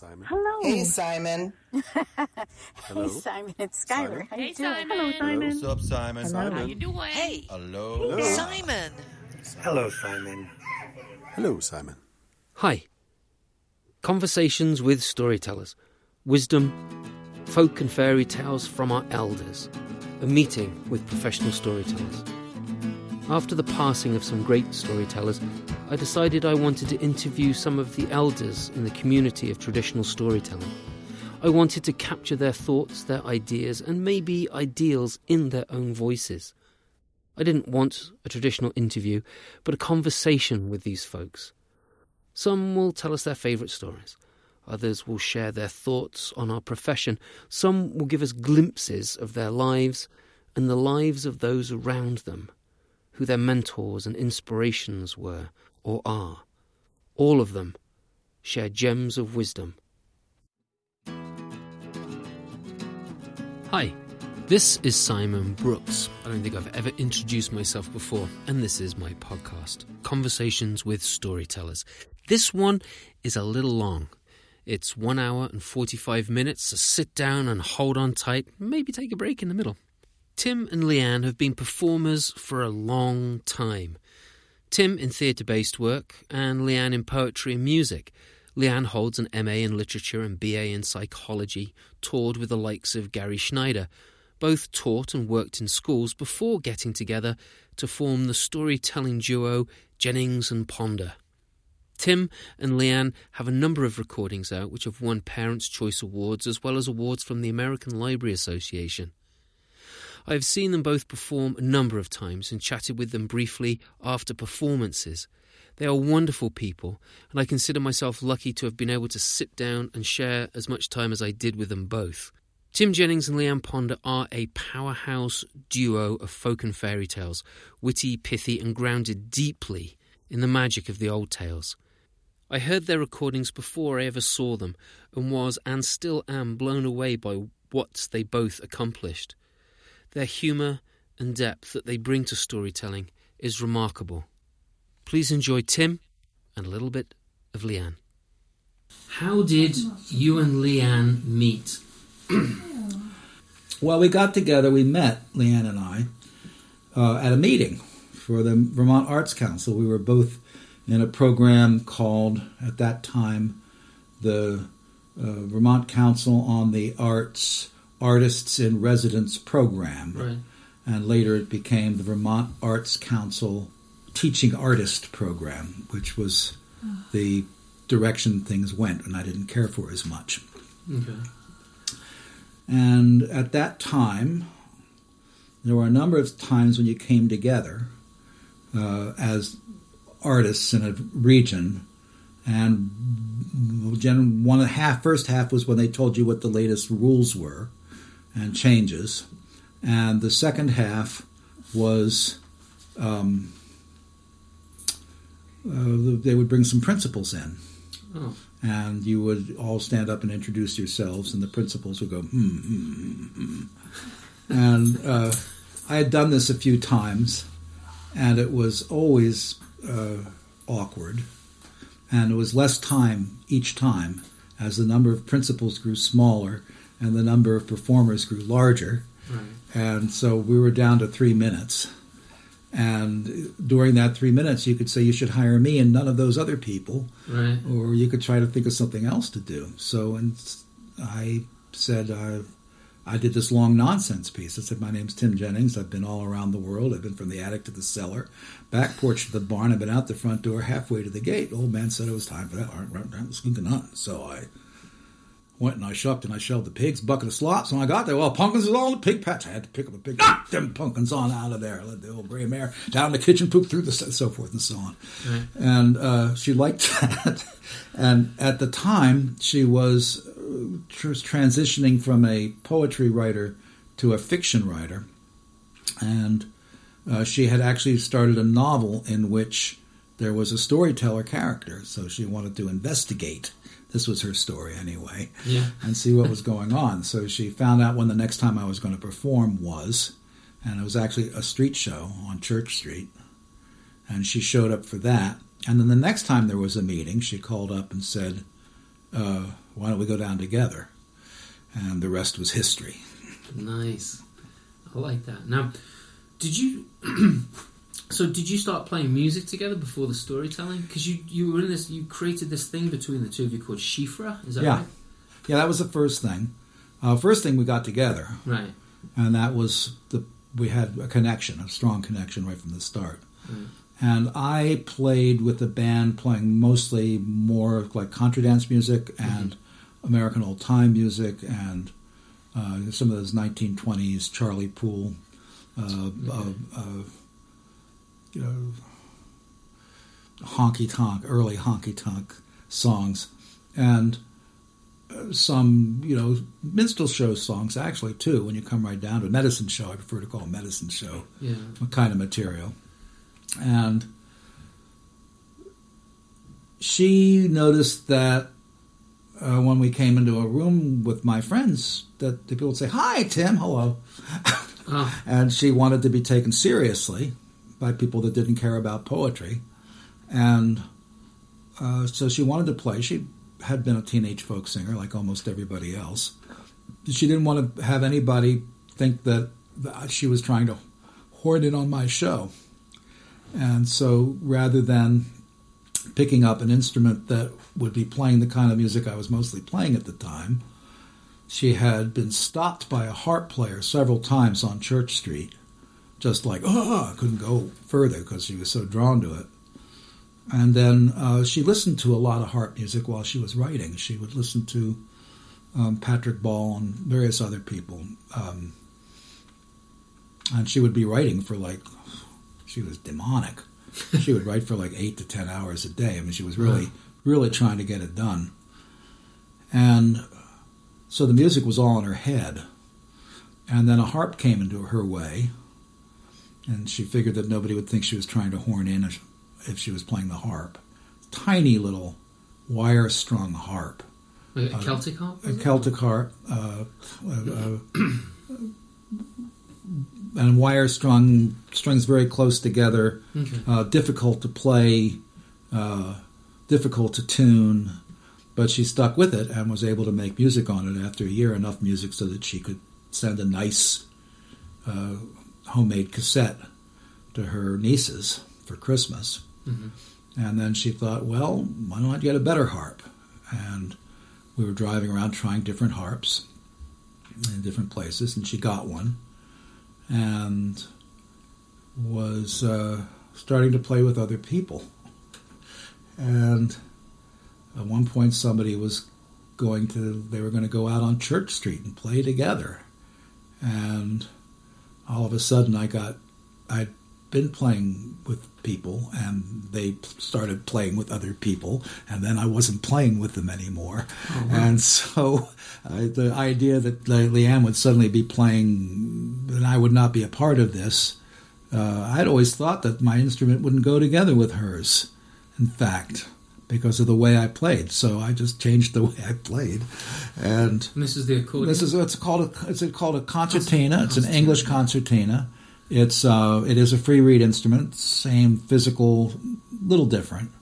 Simon. Hello. Hey, Simon. Hello. Hey, Simon. It's Skylar. How Hey, doing? Simon. Hello, Simon. What's up, Simon? Hello. How you doing? Hey, Hello. Simon. Hello, Simon. Hello, Simon. Hi. Conversations with storytellers. Wisdom, folk and fairy tales from our elders. A meeting with professional storytellers. After the passing of some great storytellers, I decided I wanted to interview some of the elders in the community of traditional storytelling. I wanted to capture their thoughts, their ideas, and maybe ideals in their own voices. I didn't want a traditional interview, but a conversation with these folks. Some will tell us their favourite stories. Others will share their thoughts on our profession. Some will give us glimpses of their lives and the lives of those around them, who their mentors and inspirations were or are. All of them share gems of wisdom. Hi, this is Simon Brooks. I don't think I've ever introduced myself before, and this is my podcast, Conversations with Storytellers. This one is a little long. It's one hour and 45 minutes, so sit down and hold on tight, maybe take a break in the middle. Tim and Leanne have been performers for a long time. Tim in theatre based work, and Leanne in poetry and music. Leanne holds an MA in literature and BA in psychology, toured with the likes of Gary Snyder. Both taught and worked in schools before getting together to form the storytelling duo Jennings and Ponder. Tim and Leanne have a number of recordings out which have won Parents' Choice Awards as well as awards from the American Library Association. I have seen them both perform a number of times and chatted with them briefly after performances. They are wonderful people, and I consider myself lucky to have been able to sit down and share as much time as I did with them both. Tim Jennings and Leanne Ponder are a powerhouse duo of folk and fairy tales, witty, pithy, and grounded deeply in the magic of the old tales. I heard their recordings before I ever saw them, and was and still am blown away by what they both accomplished. Their humour and depth that they bring to storytelling is remarkable. Please enjoy Tim and a little bit of Leanne. How did you and Leanne meet? Well, we got together, we met, Leanne and I, uh, at a meeting for the Vermont Arts Council. We were both in a program called, at that time, the uh, Vermont Council on the Arts Artists in Residence Program. Right. And later it became the Vermont Arts Council Teaching Artist Program, which was the direction things went, and I didn't care for as much. Okay. And at that time, there were a number of times when you came together uh, as artists in a region, and one of the half, first half was when they told you what the latest rules were and changes, and the second half was um, uh, they would bring some principals in Oh. and you would all stand up and introduce yourselves, and the principals would go, hmm, hmm, hmm, hmm. And uh, I had done this a few times, and it was always uh, awkward, and it was less time each time as the number of principals grew smaller and the number of performers grew larger. And so we were down to three minutes. And during that three minutes, you could say you should hire me and none of those other people Right. or you could try to think of something else to do. So, and I said, uh, I did this long nonsense piece. I said, My name's Tim Jennings. I've been all around the world. I've been from the attic to the cellar, back porch to the barn. I've been out the front door, halfway to the gate. The old man said it was time for that. I so I went and I shucked and I shoved the pigs, bucket of slops. When I got there, well, pumpkins was all in the pig patch. I had to pick up a pig, ah, them pumpkins on out of there. Let the old gray mare down in the kitchen, poop through the so forth and so on. And uh, she liked that. and at the time, she was uh, tr- transitioning from a poetry writer to a fiction writer, and uh, she had actually started a novel in which there was a storyteller character. So she wanted to investigate. This was her story anyway Yeah. and see what was going on. So she found out when the next time I was going to perform was, and it was actually a street show on Church Street. And she showed up for that. And then the next time there was a meeting, she called up and said, uh, "Why why don't we go down together? And the rest was history. Nice. I like that. Now, did you? so, did you start playing music together before the storytelling? Because you you were in this, you created this thing between the two of you called Shifra. Is that Yeah. right? Yeah, that was the first thing. Uh, first thing we got together, Right. and that was the we had a connection, a strong connection right from the start. Mm. And I played with the band, playing mostly more like contra dance music and American old time music and uh, some of those 1920s Charlie Poole, uh, uh, uh, you know, honky tonk, early honky tonk songs, and uh, some you know minstrel show songs actually too. When you come right down to it. medicine show, I prefer to call it medicine show Yeah. kind of material. And she noticed that uh, when we came into a room with my friends, that the people would say, "Hi, Tim, hello," Oh, and she wanted to be taken seriously by people that didn't care about poetry, and uh, so she wanted to play. She had been a teenage folk singer, like almost everybody else. She didn't want to have anybody think that she was trying to hoard it on my show. And so rather than picking up an instrument that would be playing the kind of music I was mostly playing at the time, she had been stopped by a harp player several times on Church Street, just like, oh, I couldn't go further because she was so drawn to it. And then uh, she listened to a lot of harp music while she was writing. She would listen to um, Patrick Ball and various other people. Um, and she would be writing for like she was demonic. she would write for like eight to ten hours a day. I mean, she was really, really trying to get it done. And so the music was all in her head. And then a harp came into her way, and she figured that nobody would think she was trying to horn in if, if she was playing the harp. Tiny little wire strung harp a Celtic harp. a? Celtic harp, uh, uh, uh, and wire strung strings very close together, Okay. uh, difficult to play, uh, difficult to tune, but she stuck with it and was able to make music on it after a year, enough music so that she could send a nice uh, homemade cassette to her nieces for Christmas. Mhm. And then she thought, well, why don't I get a better harp? And we were driving around trying different harps in different places, and she got one and was uh, starting to play with other people. And at one point, somebody was going to, they were going to go out on Church Street and play together. And all of a sudden, I got, I'd been playing with people and they started playing with other people and then I wasn't playing with them anymore. And so uh, the idea that Le- Leanne would suddenly be playing and I would not be a part of this, uh, I'd always thought that my instrument wouldn't go together with hers, in fact, because of the way I played. So I just changed the way I played. And And this is the accordion. this is it's called a it's called a concertina. It's an English concertina. It's uh, it is a free reed instrument, same physical, little different,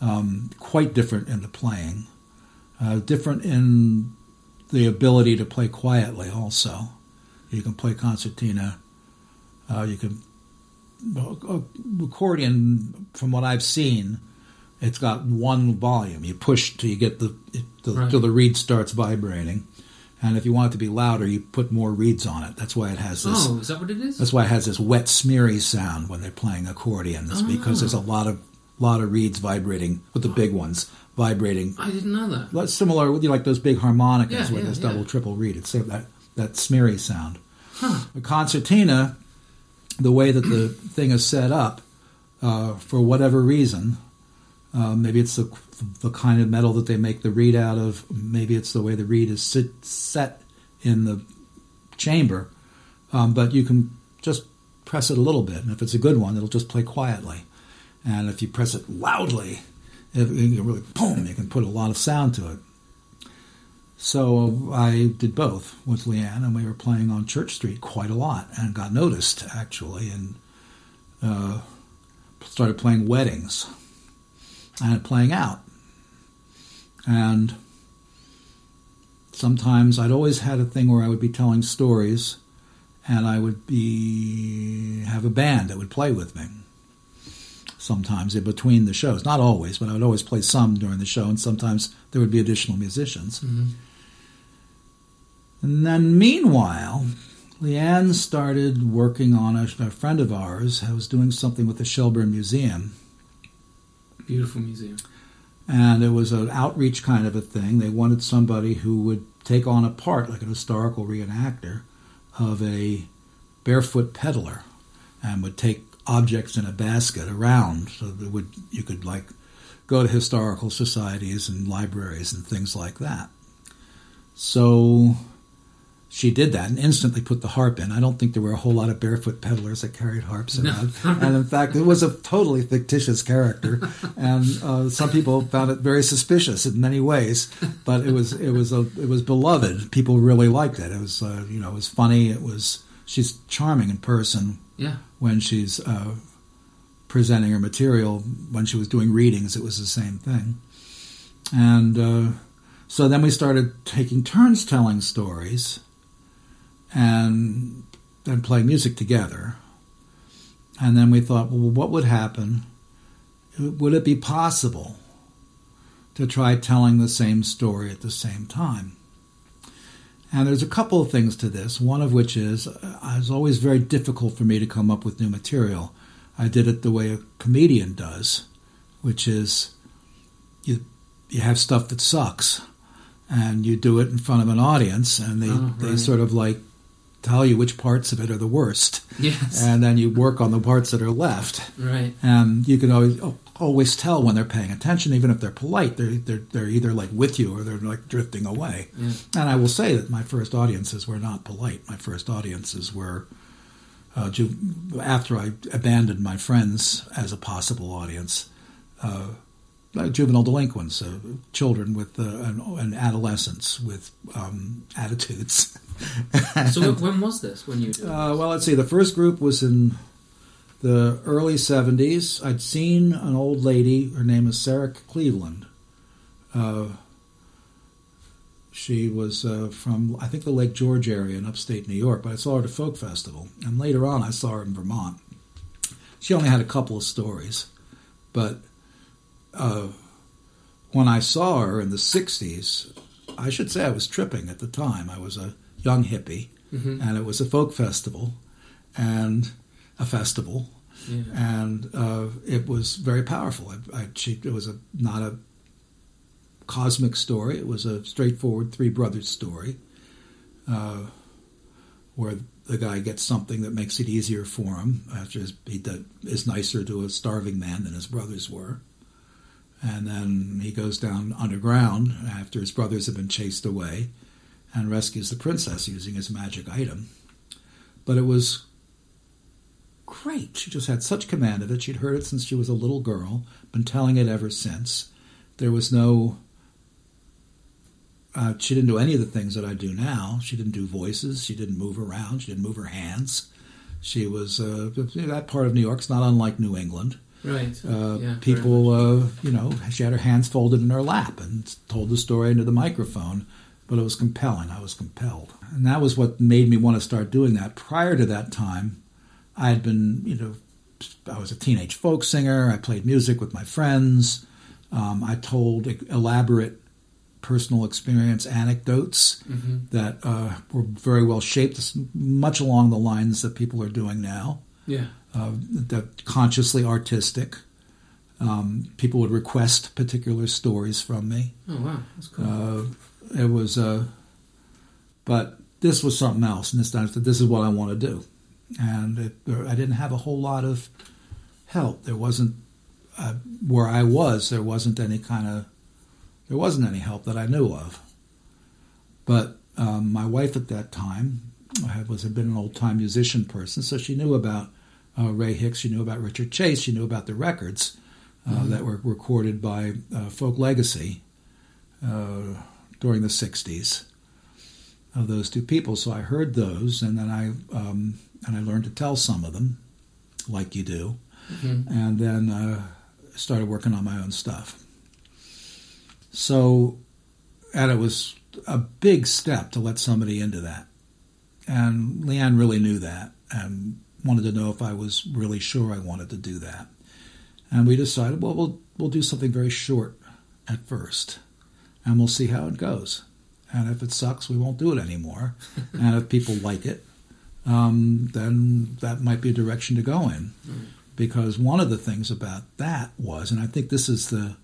um, quite different in the playing, uh, different in the ability to play quietly. Also, you can play concertina. Uh, you can uh, accordion. From what I've seen, it's got one volume. You push till you get the, the Right. till the reed starts vibrating. And if you want it to be louder, you put more reeds on it. That's why it has this. oh, is that what it is? That's why it has this wet, smeary sound when they're playing accordion. It's because there's a lot of lot of reeds vibrating with the big ones vibrating. I didn't know that. Similar with you like those big harmonicas Yeah, where yeah, there's yeah. double, triple reed. It's that that smeary sound. Huh. The concertina, the way that the thing is set up, uh, for whatever reason, uh, maybe it's the, the kind of metal that they make the reed out of. Maybe it's the way the reed is sit, set in the chamber. Um, but you can just press it a little bit, and if it's a good one, it'll just play quietly. And if you press it loudly, it, can really boom. You can put a lot of sound to it. So I did both with Leanne, and we were playing on Church Street quite a lot, and got noticed actually, and uh, started playing weddings and playing out. And sometimes I'd always had a thing where I would be telling stories, and I would be have a band that would play with me. Sometimes in between the shows, not always, but I would always play some during the show, and sometimes there would be additional musicians. Mm-hmm. And then, meanwhile, Leanne started working on a, a friend of ours who was doing something with the Shelburne Museum. Beautiful museum. And it was an outreach kind of a thing. They wanted somebody who would take on a part, like an historical reenactor, of a barefoot peddler and would take objects in a basket around so that would you could like go to historical societies and libraries and things like that. So she did that and instantly put the harp in. I don't think there were a whole lot of barefoot peddlers that carried harps around. and in fact, it was a totally fictitious character, and uh, some people found it very suspicious in many ways. But it was it was a it was beloved. People really liked it. It was uh, you know it was funny. It was she's charming in person. Yeah. When she's uh, presenting her material, when she was doing readings, it was the same thing. And uh, so then we started taking turns telling stories and then play music together. And then we thought, well, what would happen? Would it be possible to try telling the same story at the same time? And there's a couple of things to this. One of which is uh, it was always very difficult for me to come up with new material. I did it the way a comedian does, which is you you have stuff that sucks, and you do it in front of an audience, and they Oh, right. they sort of like tell you which parts of it are the worst, Yes. and then you work on the parts that are left. right. And you can always always tell when they're paying attention, even if they're polite. They're they're, they're either like with you or they're like drifting away. Yeah. And I will say that my first audiences were not polite. My first audiences were uh, ju- after I abandoned my friends as a possible audience. Uh, uh, juvenile delinquents, uh, children with uh, an, an adolescents with um, attitudes. So when, when was this? When you? Uh, well, let's see. The first group was in the early 70s. I'd seen an old lady. Her name is Sarah Cleveland. Uh, she was uh, from, I think, the Lake George area in upstate New York, but I saw her at a folk festival. And later on, I saw her in Vermont. She only had a couple of stories, but uh, when I saw her in the 60s, I should say I was tripping at the time. I was a young hippie Mhm. and it was a folk festival and a festival Yeah. and uh, it was very powerful I, I, she, it was a not a cosmic story it was a straightforward three brothers story uh, where the guy gets something that makes it easier for him after his, he did, is nicer to a starving man than his brothers were and then he goes down underground after his brothers have been chased away and rescues the princess using his magic item. But it was great. She just had such command of it. She'd heard it since she was a little girl, been telling it ever since. There was no. Uh, she didn't do any of the things that I do now. She didn't do voices. She didn't move around. She didn't move her hands. She was uh, that part of New York's not unlike New England. Right. Uh, yeah. people, uh, you know, she had her hands folded in her lap and told the story into the microphone, but it was compelling. I was compelled. And that was what made me want to start doing that. Prior to that time, I had been, you know, I was a teenage folk singer. I played music with my friends. Um, I told elaborate personal experience anecdotes hmm that uh, were very well shaped, much along the lines that people are doing now Yeah. uh, that consciously artistic. Um, people would request particular stories from me. Oh wow, that's cool. Uh, it was, uh, but this was something else, and this time this is what I want to do. And it, I didn't have a whole lot of help. There wasn't uh, where I was. There wasn't any kind of there wasn't any help that I knew of. But um, my wife at that time had, was had been an old time musician person, so she knew about uh, Ray Hicks. She knew about Richard Chase. She knew about the records uh, that were recorded by uh, Folk Legacy uh, during the '60s of those two people. So I heard those, and then I um, and I learned to tell some of them, like you do, Mhm. and then uh, started working on my own stuff. So, and it was a big step to let somebody into that. And Leanne really knew that and wanted to know if I was really sure I wanted to do that. And we decided, well, we'll, we'll do something very short at first, and we'll see how it goes. And if it sucks, we won't do it anymore. and if people like it, um, then that might be a direction to go in. Mm. Because one of the things about that was, and I think this is the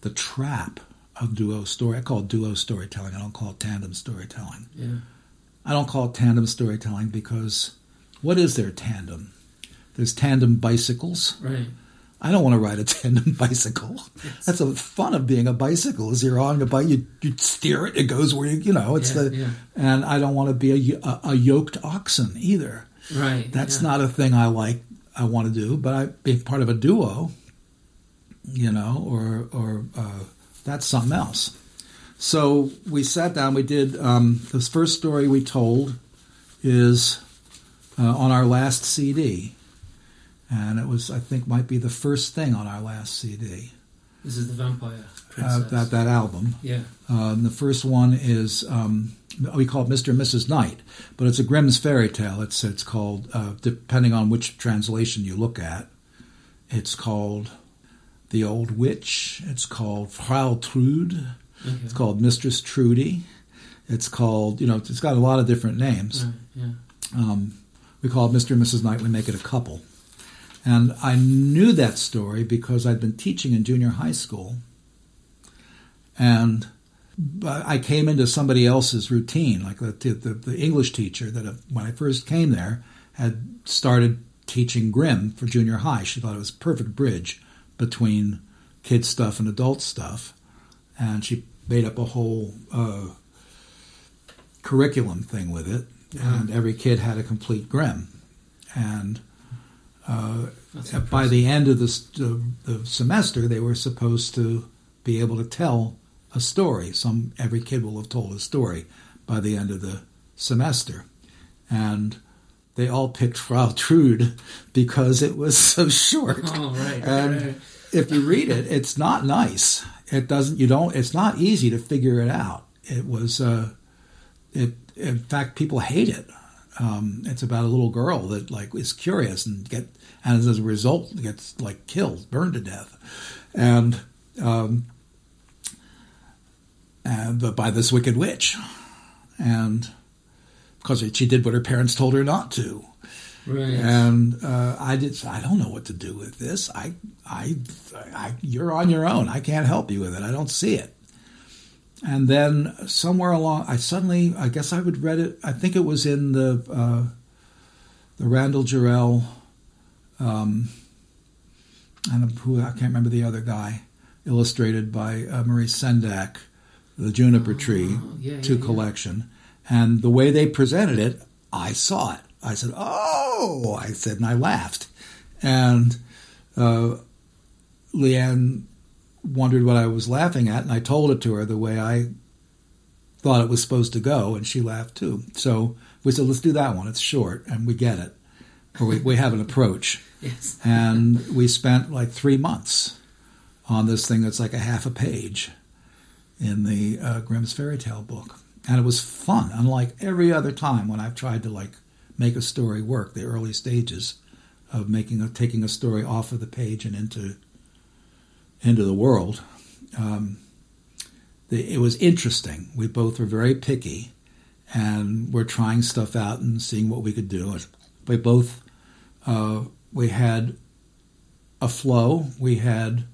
the trap of duo story. I call it duo storytelling. I don't call it tandem storytelling. Yeah. I don't call it tandem storytelling because what is there tandem? There's tandem bicycles. Right. I don't want to ride a tandem bicycle. Yes. That's the fun of being a bicycle. Is you're on a bike, you, you steer it, it goes where you you know. It's yeah, the yeah. and I don't want to be a, a, a yoked oxen either. Right. That's yeah. not a thing I like. I want to do, but I being part of a duo, you know, or or uh, that's something else. So we sat down. We did um, this first story we told is uh, on our last CD, and it was I think might be the first thing on our last CD. This is the Vampire uh, that that album. Yeah. Um, the first one is um, we call it Mr. and Mrs. Knight, but it's a Grimm's fairy tale. It's it's called uh, depending on which translation you look at. It's called the Old Witch. It's called Frau Trude. Okay. It's called Mistress Trudy. It's called, you know, it's got a lot of different names. Right, yeah. Um, we call it Mr. and Mrs. Knight. We make it a couple. And I knew that story because I'd been teaching in junior high school. And I came into somebody else's routine, like the, the, the English teacher that uh, when I first came there had started teaching Grimm for junior high. She thought it was a perfect bridge between kid stuff and adult stuff, and she made up a whole uh, curriculum thing with it, yeah. and every kid had a complete Grimm, and. Uh, by the end of the, the semester, they were supposed to be able to tell a story. Some every kid will have told a story by the end of the semester, and they all picked Frau Trude because it was so short. Oh, right. And right. if you read it, it's not nice. It doesn't. You don't. It's not easy to figure it out. It was. Uh, it. In fact, people hate it. Um, it's about a little girl that like is curious and get and as a result gets like killed, burned to death, and um, and but by this wicked witch, and because she did what her parents told her not to. Right. And uh, I did. I don't know what to do with this. I, I, I, you're on your own. I can't help you with it. I don't see it. And then somewhere along, I suddenly, I guess I would read it. I think it was in the uh, the Randall Jarrell, um, and who I can't remember the other guy, illustrated by uh, Maurice Sendak, the Juniper oh, Tree yeah, two yeah, collection. And the way they presented it, I saw it. I said, "Oh!" I said, and I laughed. And uh, Leanne wondered what I was laughing at, and I told it to her the way I thought it was supposed to go, and she laughed too. So we said, "Let's do that one. It's short, and we get it, or we, we have an approach." yes. and we spent like three months on this thing that's like a half a page in the uh, Grimm's fairy tale book and it was fun. Unlike every other time when I've tried to like make a story work, the early stages of making a, taking a story off of the page and into into the world. Um, the, it was interesting. We both were very picky, and we're trying stuff out and seeing what we could do. We both uh, we had a flow. We had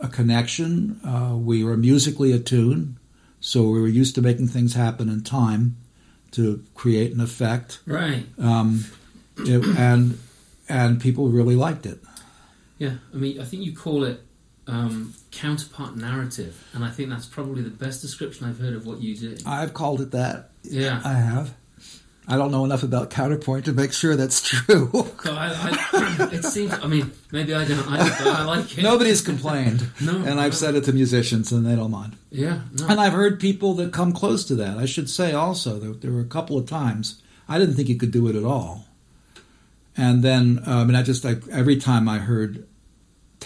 a connection. Uh, we were musically attuned. So we were used to making things happen in time to create an effect. Right. Um, it, and and people really liked it. Yeah, I mean, I think you call it um, counterpoint narrative, and I think that's probably the best description I've heard of what you do. I've called it that. Yeah, I have. I don't know enough about counterpoint to make sure that's true. So I, I, it seems. I mean, maybe I don't. I, I like it. Nobody's complained, no, and I've no. said it to musicians, and they don't mind. Yeah, no. And I've heard people that come close to that. I should say also that there were a couple of times I didn't think you could do it at all, and then um, I mean, I just like every time I heard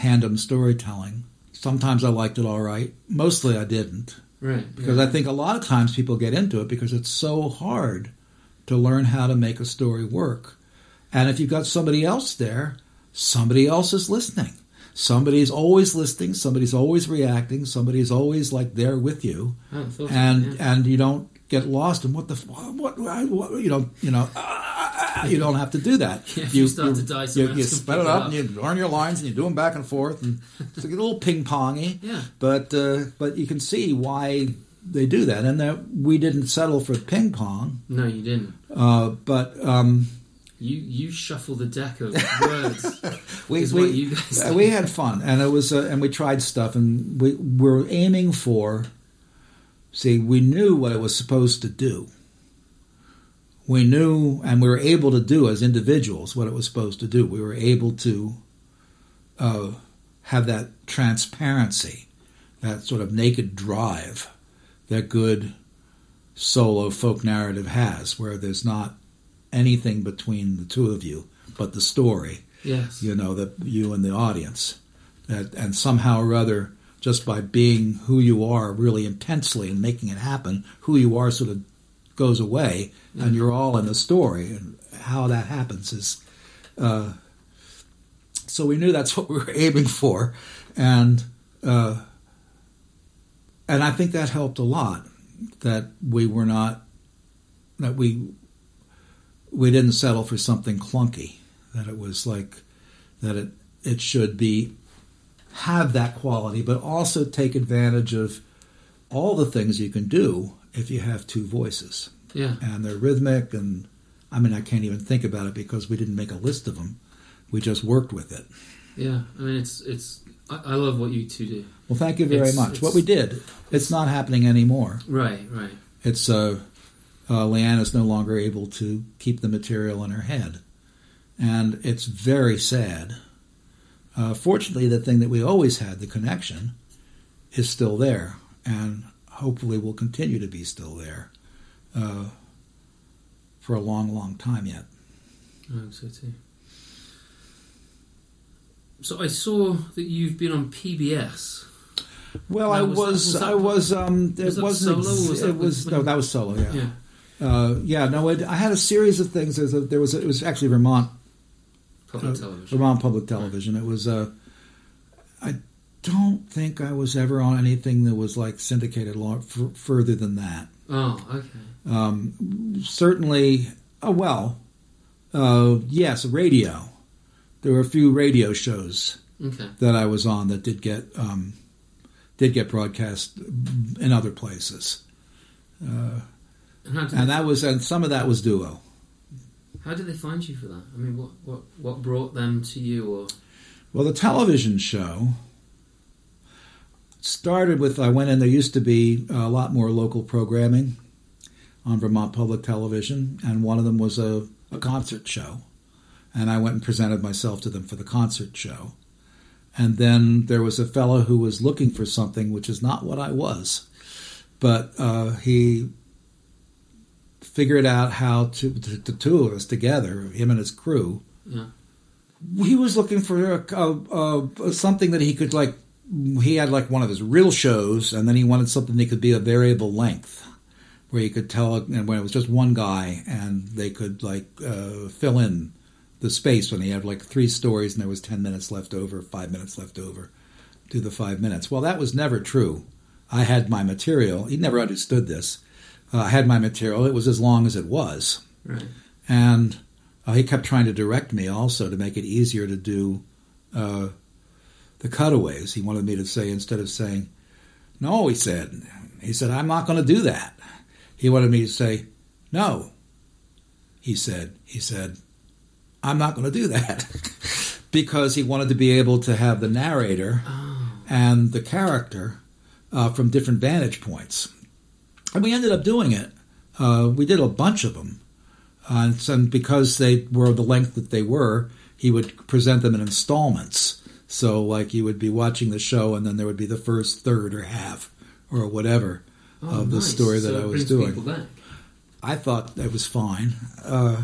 tandem storytelling, sometimes I liked it all right. Mostly I didn't. Right. because yeah. I think a lot of times people get into it because it's so hard to learn how to make a story work. And if you've got somebody else there, somebody else is listening. Somebody's always listening. Somebody's always reacting. Somebody's always like there with you, I hadn't thought of and yeah. and you don't get lost in what the what, what, what you don't you know. Ah, you don't have to do that. Yeah, if you start to die, you, you spell it up up. and you learn your lines and you do them back and forth, and it's like a little ping pongy. Yeah. But uh, but you can see why they do that, and that we didn't settle for ping pong. No, you didn't. Uh, but um, You you shuffle the deck of words. we we, you uh, we had fun, and it was uh, and we tried stuff, and we were aiming for. See, we knew what it was supposed to do. We knew, and we were able to do as individuals what it was supposed to do. We were able to uh, have that transparency, that sort of naked drive that good solo folk narrative has, where there's not anything between the two of you but the story yes. you know that you and the audience that and somehow or other just by being who you are really intensely and making it happen who you are sort of goes away and you're all in the story and how that happens is uh, so we knew that's what we were aiming for and uh, and I think that helped a lot that we were not that we we didn't settle for something clunky that it was like that it it should be have that quality but also take advantage of all the things you can do if you have two voices Yeah. and they're rhythmic and I mean I can't even think about it because we didn't make a list of them we just worked with it Yeah. I mean, it's it's. I, I love what you two do. well thank you very It's- much it's- what we did it's not happening anymore Right. Right. it's uh, uh, is no longer able to keep the material in her head, and it's very sad. Uh, fortunately, the thing that we always had, the connection, is still there, and hopefully will continue to be still there uh, for a long, long time yet. I hope so too. So I saw that you've been on PBS. Well, Now, I was that- was, was that- I was, um, was it wasn't, was it was, no, that was solo, yeah. Yeah. Uh, yeah, no, it, I had a series of things. There's a, there was, it was actually Vermont Public uh, television. Vermont Public Television. It was. Uh, I don't think I was ever on anything that was like syndicated long, f- further than that. Oh, okay. Um, certainly, oh well, uh, yes, radio. There were a few radio shows Okay. that I was on that did get um, did get broadcast in other places, uh, And that was and some of that was duo. how did they find you for that? I mean, what what what brought them to you? Or Well, the television show started with I went in. There used to be a lot more local programming on Vermont Public Television, and one of them was a, a concert show. And I went and presented myself to them for the concert show. And then there was a fellow who was looking for something, which is not what I was, but uh, he figured out how to the, the two of us together, him and his crew, yeah, he was looking for a, a, a, something that he could like. He had like one of his real shows, and then he wanted something that could be a variable length, where he could tell, and when it was just one guy, and they could like uh, fill in the space when he had like three stories and there was ten minutes left over, five minutes left over, do the five minutes. Well, that was never true. I had my material. He never understood this. Uh, I had my material. It was as long as it was right. and uh, he kept trying to direct me also to make it easier to do uh, the cutaways. He wanted me to say instead of saying no, he said he said I'm not going to do that. He wanted me to say no. He said he said I'm not going to do that because he wanted to be able to have the narrator Oh, and the character uh, from different vantage points. And we ended up doing it. Uh, we did a bunch of them. Uh, and, so- and because they were the length that they were, he would present them in installments. So, like, you would be watching the show, and then there would be the first third or half or whatever oh, of the nice. story that So I was doing. I thought that was fine. Uh,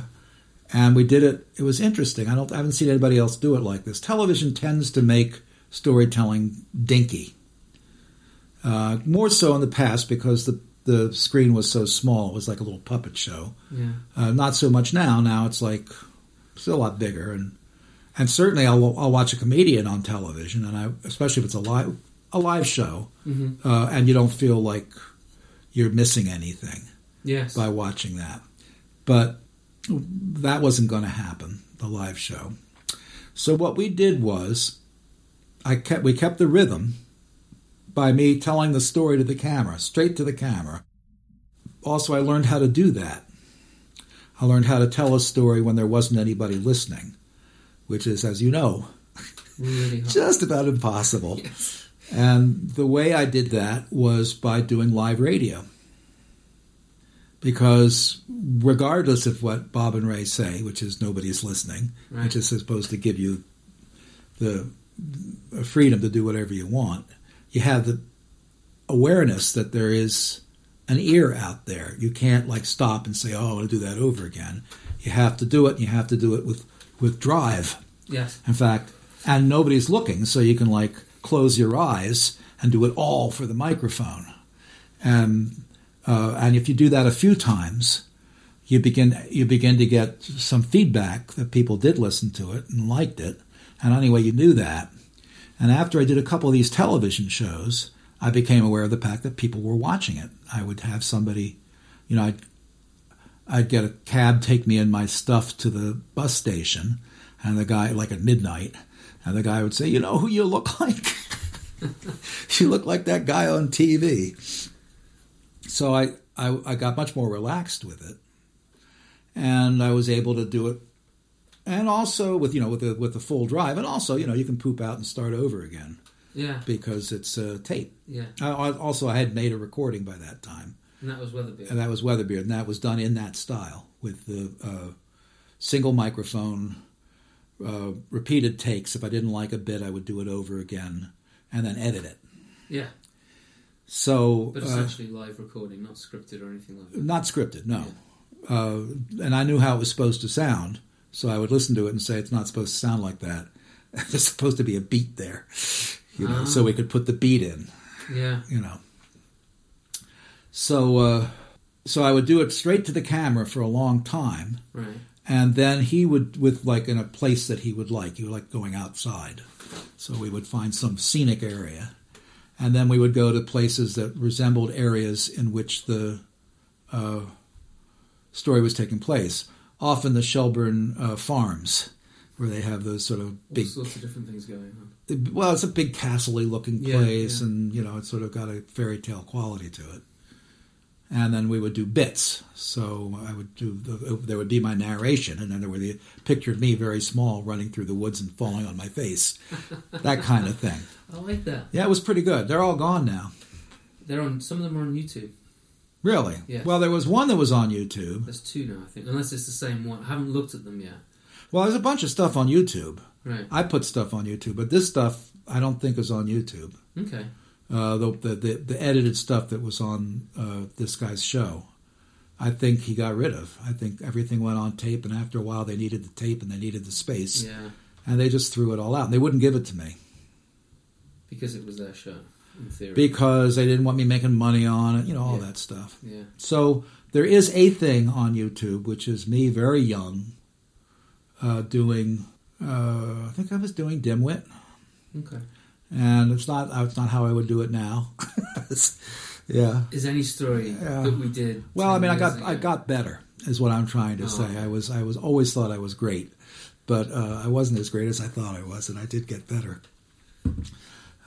and we did it. It was interesting. I don't. I haven't seen anybody else do it like this. Television tends to make storytelling dinky. Uh, more so in the past because the the screen was so small. It was like a little puppet show. Yeah. Uh, not so much now. Now it's like still a lot bigger, and and certainly I'll I'll watch a comedian on television, and I especially if it's a live a live show, Mm-hmm. uh, and you don't feel like you're missing anything Yes. by watching that. But that wasn't going to happen. The live show. So what we did was, I kept we kept the rhythm by me telling the story to the camera, straight to the camera. Also, I learned how to do that. I learned how to tell a story when there wasn't anybody listening, which is, as you know, really just about impossible. Yes. And the way I did that was by doing live radio. Because regardless of what Bob and Ray say, which is nobody's listening, Right. which is supposed to give you the freedom to do whatever you want, you have the awareness that there is an ear out there. You can't like stop and say, "Oh, I want to do that over again." You have to do it. And you have to do it with with drive. Yes. In fact, and nobody's looking, so you can like close your eyes and do it all for the microphone. And uh, and if you do that a few times, you begin you begin to get some feedback that people did listen to it and liked it. And anyway, you knew that. And after I did a couple of these television shows, I became aware of the fact that people were watching it. I would have somebody, you know, I'd, I'd get a cab take me and my stuff to the bus station, and the guy, like at midnight, and the guy would say, You know who you look like? you look like that guy on TV. So I, I, I got much more relaxed with it, and I was able to do it. And also with you know with the with the full drive, and also you know you can poop out and start over again Yeah. because it's a tape. Yeah. Uh, I, I, also, I had made a recording by that time, And that was Weatherbeard. and that was Weatherbeard, and that was done in that style with the uh, single microphone, uh, repeated takes. If I didn't like a bit, I would do it over again, and then edit it. yeah. So, But uh, essentially live recording, not scripted or anything like that. not scripted, no. Uh, and I knew how it was supposed to sound, so I would listen to it and say it's not supposed to sound like that. There's supposed to be a beat there, you know, so we could put the beat in. Yeah. you know. So, uh, so I would do it straight to the camera for a long time, Right. and then he would, with like in a place that he would like, he would like going outside. So we would find some scenic area, and then we would go to places that resembled areas in which the uh, story was taking place. Often the Shelburne uh, farms, where they have those sort of All big sorts of different things going on. well, it's a big castle-y looking Yeah, place, yeah. and you know, it's sort of got a fairy tale quality to it. And then we would do bits. So I would do the, there would be my narration, and then there would be a picture of me very small running through the woods and falling on my face, that kind of thing. I like that. Yeah, it was pretty good. They're all gone now. They're on. Some of them are on YouTube. Really? Yes. Well, there was one that was on YouTube. There's two now, I think, unless it's the same one. I haven't looked at them yet. Well, there's a bunch of stuff on YouTube. Right. I put stuff on YouTube, but this stuff I don't think is on YouTube. Okay. Uh, the, the, the the edited stuff that was on uh, this guy's show. I think he got rid of. I think everything went on tape, and after a while, they needed the tape and they needed the space, Yeah. and they just threw it all out. And they wouldn't give it to me Because it was their show, in theory. because they didn't want me making money on it. You know all Yeah. that stuff. yeah. So there is a thing on YouTube, which is me very young, uh, doing. Uh, I think I was doing Dimwit. Okay. And it's not it's not how I would do it now. Yeah. Is any story Yeah. that we did? Well, I mean, I got I got better, is what I'm trying to Oh, say. I was I was always thought I was great, but uh, I wasn't as great as I thought I was, and I did get better.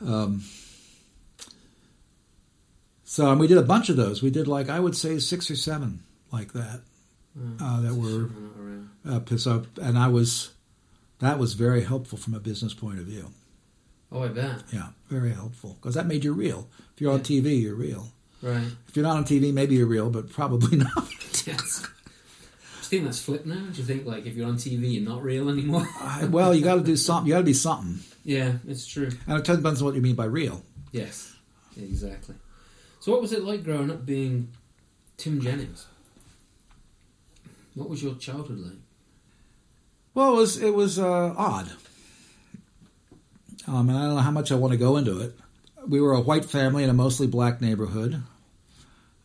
Um, so, and we did a bunch of those. We did like I would say six or seven like that. Oh, uh, that were- shame we're not around. Uh, piss up, and I was that was very helpful from a business point of view. Oh, I bet. Yeah, very helpful because that made you real. If you're on TV, you're real. Right. If you're not on TV, maybe you're real, but probably not. yes. Do you think that's flipped now? Do you think like if you're on TV, you're not real anymore? I, well, you got to do something. You got to be something, yeah, it's true. and it depends on what you mean by real. Yes, exactly. So, what was it like growing up being Tim Jennings? What was your childhood like? Well, it was it was uh, odd, um, and I don't know how much I want to go into it. we were a white family in a mostly black neighborhood.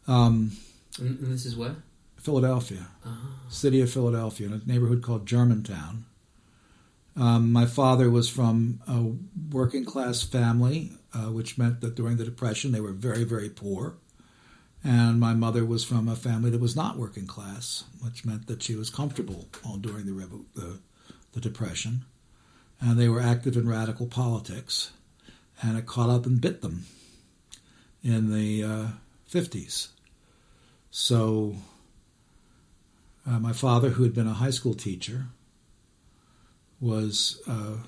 Um, And, this is where? Philadelphia, Ah. city of Philadelphia, in a neighborhood called Germantown. Um, my father was from a working class family, uh, which meant that during the Depression they were very, very poor. And my mother was from a family that was not working class, which meant that she was comfortable all during the, the, the Depression. And they were active in radical politics, and it caught up and bit them in the uh, 50s. So uh, my father, who had been a high school teacher, was uh,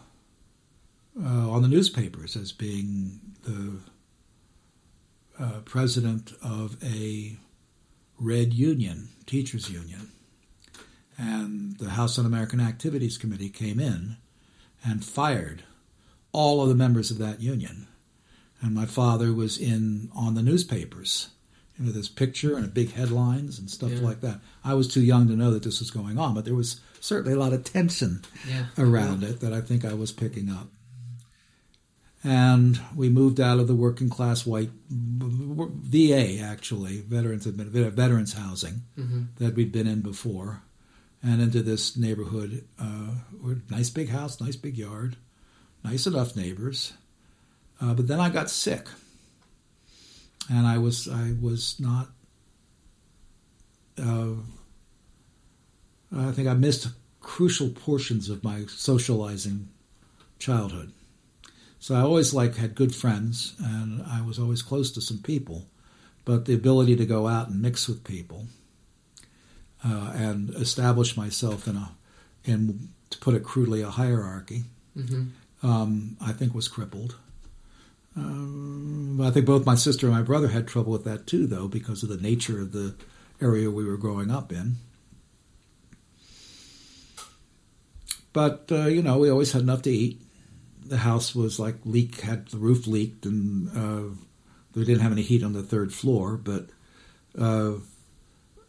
uh, on the newspapers as being the uh, president of a red union, teachers' union. And the House Un-American Activities Committee came in and fired all of the members of that union. And my father was in on the newspapers you know, this picture and a big headlines and stuff Yeah. like that. I was too young to know that this was going on, but there was certainly a lot of tension Yeah. around it that I think I was picking up. And we moved out of the working class white VA, actually, veterans veterans housing hmm that we'd been in before, and into this neighborhood. Uh, nice big house, nice big yard, nice enough neighbors. Uh, but then I got sick, and I was I was not. Uh, I think I missed crucial portions of my socializing childhood. So I always like had good friends, and I was always close to some people, but the ability to go out and mix with people uh, and establish myself in a, in to put it crudely, a hierarchy, hmm um, I think was crippled. Um, I think both my sister and my brother had trouble with that too, though, because of the nature of the area we were growing up in. But uh, you know, we always had enough to eat. The house was like leak had the roof leaked, and uh, we didn't have any heat on the third floor. But uh,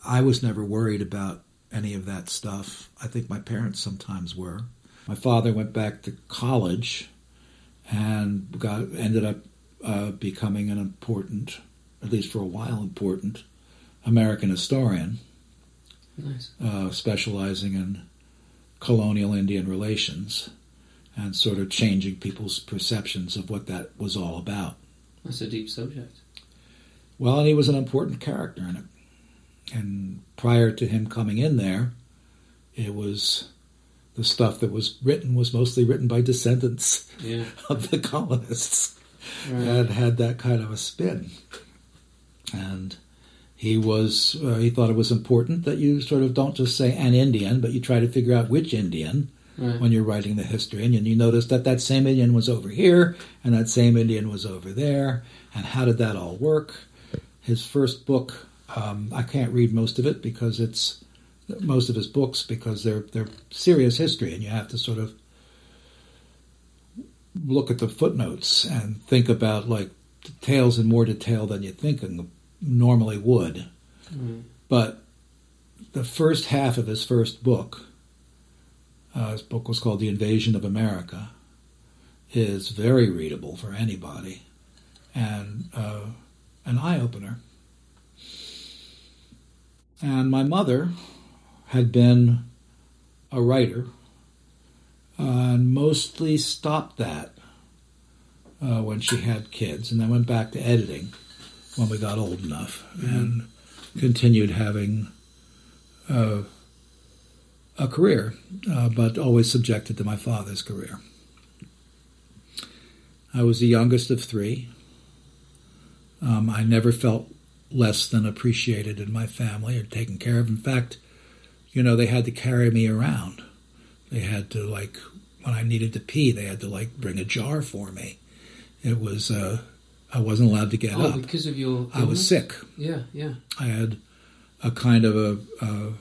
I was never worried about any of that stuff. I think my parents sometimes were. My father went back to college and got ended up uh, becoming an important, at least for a while, important American historian, Nice. uh, specializing in colonial Indian relations and sort of changing people's perceptions of what that was all about. That's a deep subject. Well, and he was an important character in it. And prior to him coming in there, it was the stuff that was written was mostly written by descendants Yeah. of the colonists Right. and had that kind of a spin. And he was uh, he thought it was important that you sort of don't just say an Indian, but you try to figure out which Indian Right. when you're writing the history, and you notice that that same Indian was over here and that same Indian was over there, and how did that all work? His first book, um, I can't read most of it because it's most of his books because they're they're serious history, and you have to sort of look at the footnotes and think about like details in more detail than you think and normally would. Mm. But the first half of his first book, uh, his book was called The Invasion of America, is very readable for anybody and uh, an eye opener. And my mother had been a writer uh, and mostly stopped that uh, when she had kids and then went back to editing when we got old enough and continued having uh, a career, uh, but always subjected to my father's career. I was the youngest of three. Um, I never felt less than appreciated in my family or taken care of. In fact, you know, they had to carry me around. They had to, like, when I needed to pee, they had to, like, bring a jar for me. It was, uh, I wasn't allowed to get Oh, up. because of your. I was sick. Yeah, yeah. I had a kind of a, a,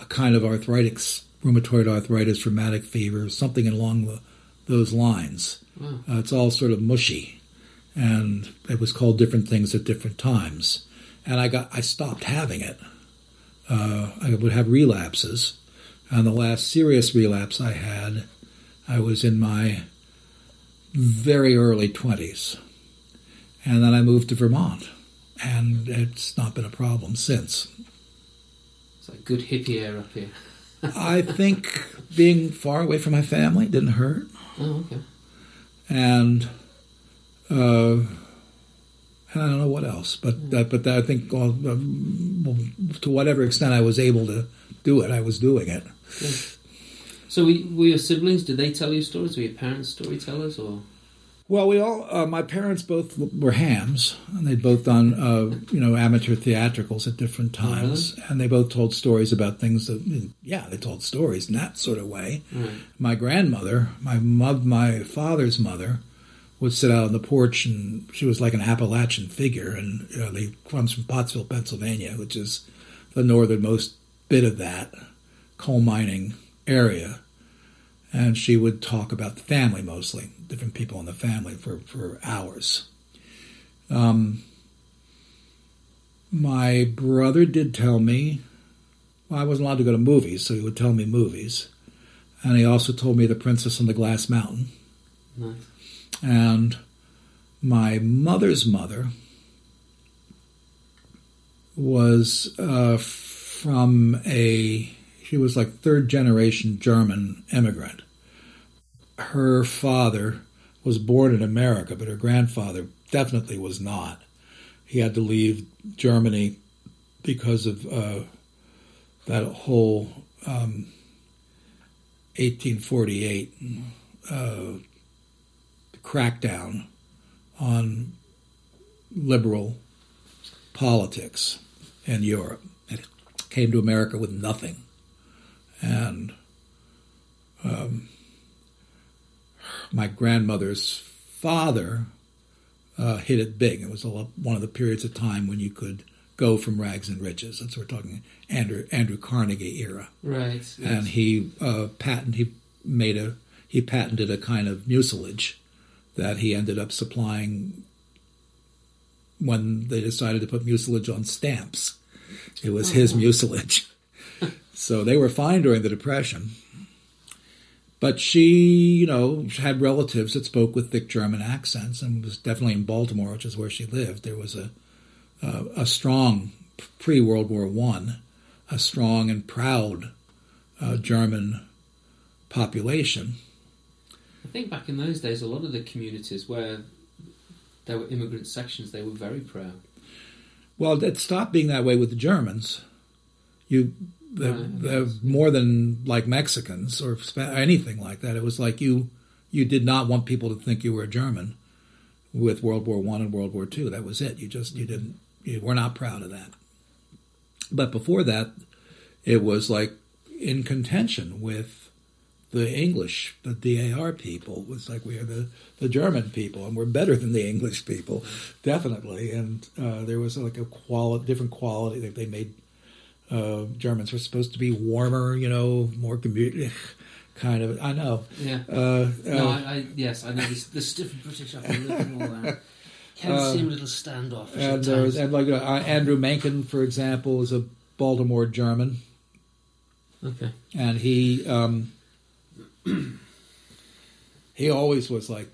a kind of arthritic, rheumatoid arthritis, rheumatic fever, something along the, those lines. Wow. Uh, it's all sort of mushy, and it was called different things at different times. And I got, I stopped having it. Uh, I would have relapses, and the last serious relapse I had, I was in my very early twenties, And then I moved to Vermont, and it's not been a problem since. It's like good hippie air up here. I think being far away from my family didn't hurt, Oh, okay. and uh, I don't know what else, but that, but I think all, um, to whatever extent I was able to do it, I was doing it. So, we, were your siblings? Did they tell you stories? Were your parents storytellers, or Well, we all, uh, my parents both were hams, and they'd both done, uh, you know, amateur theatricals at different times, and they both told stories about things that, yeah, they told stories in that sort of way. right? My grandmother, my mo- my father's mother, would sit out on the porch, and she was like an Appalachian figure, and you know, they comes from Pottsville, Pennsylvania, which is the northernmost bit of that coal mining area. And she would talk about the family mostly, different people in the family for, for hours. Um, my brother did tell me, well, I wasn't allowed to go to movies, so he would tell me movies. And he also told me The Princess on the Glass Mountain. Nice. And my mother's mother was uh, from a, she was like third generation German immigrant. Her father was born in America, but her grandfather definitely was not. He had to leave Germany because of uh, that whole um, 1848 uh, crackdown on liberal politics in Europe. It came to America with nothing. And um, my grandmother's father uh, hit it big. It was a lot, one of the periods of time when you could go from rags and riches. That's what we're talking Andrew Andrew Carnegie era Right. yes. and he uh, patent he made a he patented a kind of mucilage that he ended up supplying when they decided to put mucilage on stamps. It was his mucilage. so they were fine during the depression. But she, you know, had relatives that spoke with thick German accents, and was definitely in Baltimore, which is where she lived. There was a a, a strong pre World War One, a strong and proud uh, German population. I think back in those days, a lot of the communities where there were immigrant sections, they were very proud. Well, it stopped being that way with the Germans. You, they're, Right. they're more than like Mexicans or anything like that. It was like you, you did not want people to think you were a German with World War One and World War Two. That was it. You just you didn't. You were not proud of that. But before that, it was like in contention with the English, the DAR people. It was like we are the, the German people, and we're better than the English people, definitely. And uh, there was like a quality, different quality that they made. Uh, Germans were supposed to be warmer, you know, more commu- kind of. I know. Yeah. Uh, no, uh, I, I, yes, I know this, the stiff British upper lip and all that. Can Uh, seem a little standoffish and at there's times. and like uh, Andrew Mencken, for example, is a Baltimore German. Okay. and he um, he always was like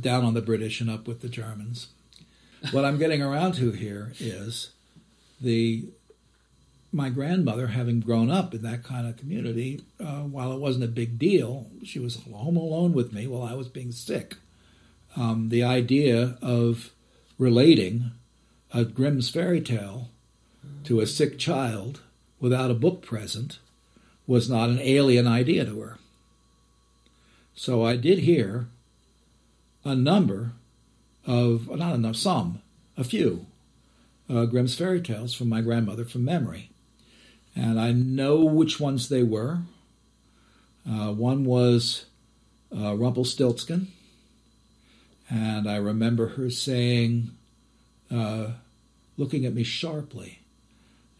down on the British and up with the Germans. What I'm getting around to here is the my grandmother, having grown up in that kind of community, uh, while it wasn't a big deal, she was home alone with me while I was being sick. Um, the idea of relating a Grimm's fairy tale to a sick child without a book present was not an alien idea to her. So I did hear a number of, not enough, some, a few, uh, Grimm's fairy tales from my grandmother from memory. And I know which ones they were. Uh, one was uh, Rumpelstiltskin. And I remember her saying, uh, looking at me sharply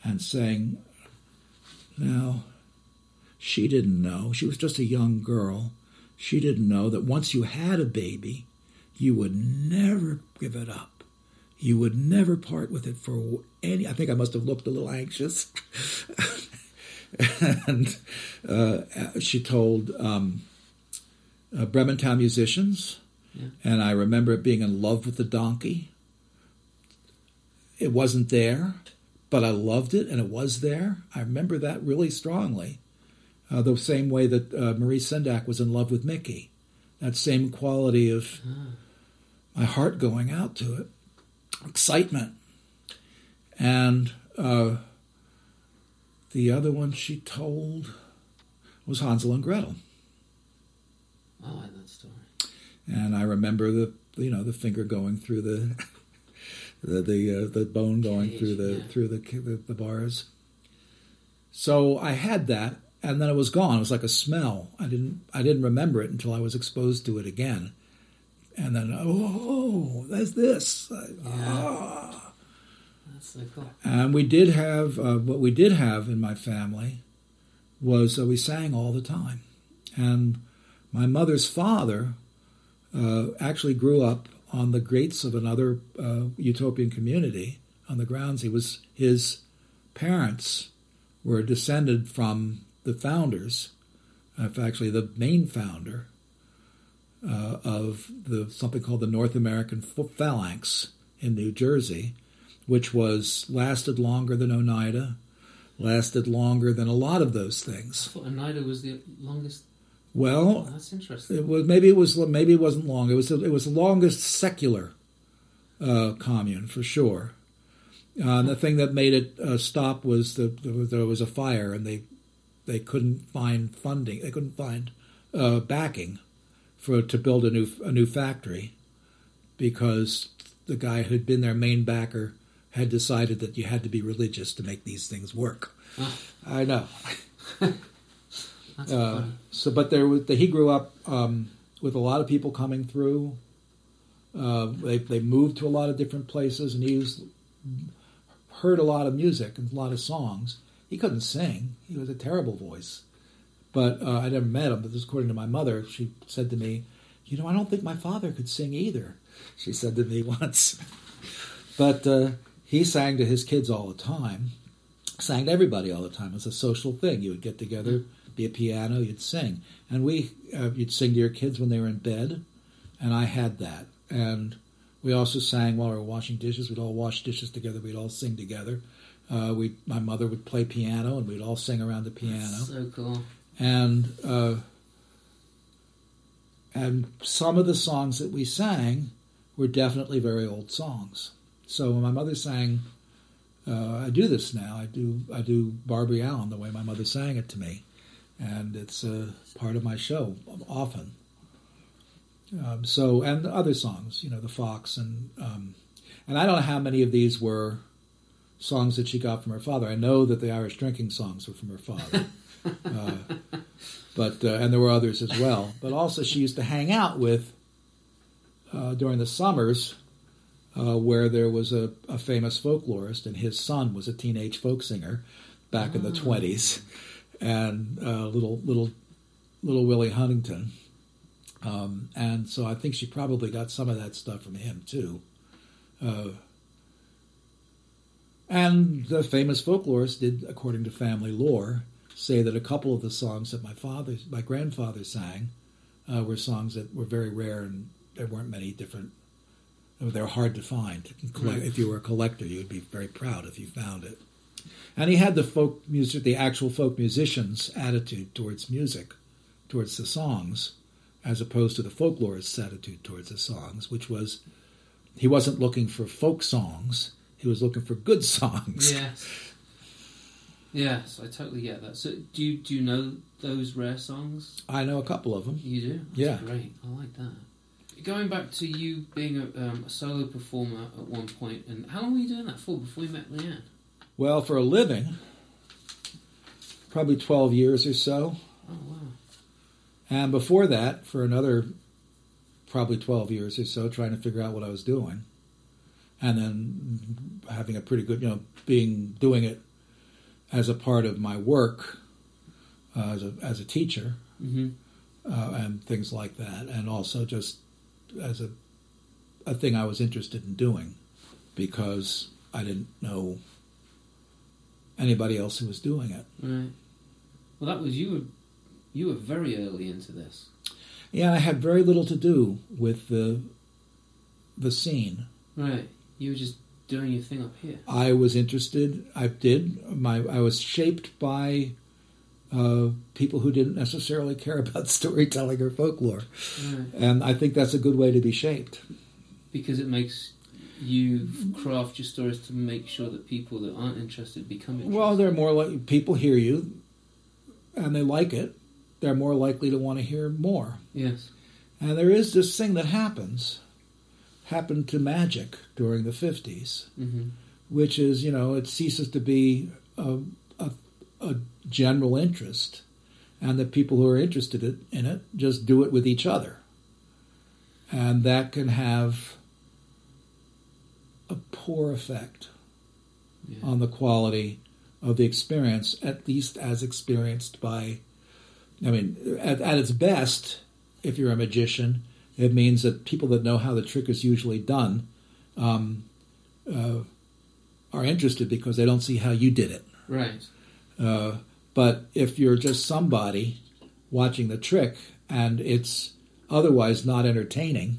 and saying, Now, she didn't know. She was just a young girl. She didn't know that once you had a baby, you would never give it up. You would never part with it for any. I think I must have looked a little anxious. and uh, she told um, uh, Bremen Town musicians, Yeah. and I remember being in love with the donkey it wasn't there, but I loved it and it was there. I remember that really strongly. Uh, the same way that uh, Maurice Sendak was in love with Mickey. That same quality of my heart going out to it, excitement. And uh, the other one she told was Hansel and Gretel. I like that story. and I remember the you know the finger going through the the the, uh, the bone going Cage, through the yeah. through the, the the bars. So I had that, and then it was gone. It was like a smell. I didn't I didn't remember it until I was exposed to it again, and then oh, there's this. Ah. That's so cool. And we did have uh, what we did have in my family was uh, we sang all the time, and my mother's father uh, actually grew up on the grates of another uh, utopian community on the grounds. He was his parents were descended from the founders, uh, actually the main founder uh, of the something called the North American Phalanx in New Jersey, which was lasted longer than Oneida, lasted longer than a lot of those I things. thought Oneida was the longest. Well, Oh, that's interesting. it was maybe it was maybe it wasn't long. It was it was the longest secular uh, commune for sure. Uh, and the thing that made it uh, stop was the, there was a fire and they they couldn't find funding. They couldn't find uh, backing for to build a new a new factory because the guy who'd been their main backer had decided that you had to be religious to make these things work. Ah. I know. That's Uh, so, but there was he grew up um, with a lot of people coming through. Uh, they they moved to a lot of different places, and he was heard a lot of music and a lot of songs. He couldn't sing; he was a terrible voice. But uh, I never met him. But this, according to my mother, she said to me, "You know, I don't think my father could sing either." She said to me once. but uh, he sang to his kids all the time sang to everybody all the time. It was a social thing. You would get together, be a piano, you'd sing, and we uh, you'd sing to your kids when they were in bed, and I had that. And we also sang while we were washing dishes. We'd all wash dishes together. We'd all sing together. Uh, we my mother would play piano, and we'd all sing around the piano. So cool. And uh, and some of the songs that we sang were definitely very old songs. So when my mother sang, uh, I do this now. I do I do Barbary Allen the way my mother sang it to me, and it's uh, part of my show often. Um, so and other songs, you know, the Fox and um, and I don't know how many of these were songs that she got from her father. I know that the Irish drinking songs were from her father. Uh, but uh, and there were others as well. But also, she used to hang out with uh, during the summers, uh, where there was a, a famous folklorist, and his son was a teenage folk singer back in the twenties, and uh, little little little Willie Huntington. Um, and so I think she probably got some of that stuff from him too. And the famous folklorist did, according to family lore, say that a couple of the songs that my father, my grandfather sang, uh, were songs that were very rare and there weren't many different. They're hard to find. Right. If you were a collector, you would be very proud if you found it. And he had the folk music, the actual folk musician's attitude towards music, towards the songs, as opposed to the folklorist's attitude towards the songs, which was he wasn't looking for folk songs; he was looking for good songs. Yes. Yes, I totally get that. So, do you do you know those rare songs? I know a couple of them. You do. That's Yeah. Great. I like that. Going back to you being a, um, a solo performer at one point, and how long were you doing that for before you met Leanne? Well, for a living, probably 12 years or so. Oh wow. And before that, for another probably 12 years or so, trying to figure out what I was doing. And then having a pretty good, you know, being, doing it as a part of my work uh, as, a, as a teacher hmm uh, and things like that. And also just as a, a thing I was interested in doing because I didn't know anybody else who was doing it. Right. Well, that was you. Were you were very early into this. Yeah, I had very little to do with the the scene. Right. You were just doing your thing up here? I was interested. I did. My I was shaped by uh, people who didn't necessarily care about storytelling or folklore, Right. and I think that's a good way to be shaped. Because it makes you craft your stories to make sure that people that aren't interested become interested. Well, they're more like people hear you, and they like it. They're more likely to want to hear more. yes. And there is this thing that happens, happened to magic during the fifties. hmm which is, you know, it ceases to be a, a, a general interest, and the people who are interested in in it just do it with each other. And that can have a poor effect Yeah. on the quality of the experience, at least as experienced by, I mean, at, at its best, if you're a magician, it means that people that know how the trick is usually done um, uh, are interested because they don't see how you did it. Right. Uh, but if you're just somebody watching the trick and it's otherwise not entertaining,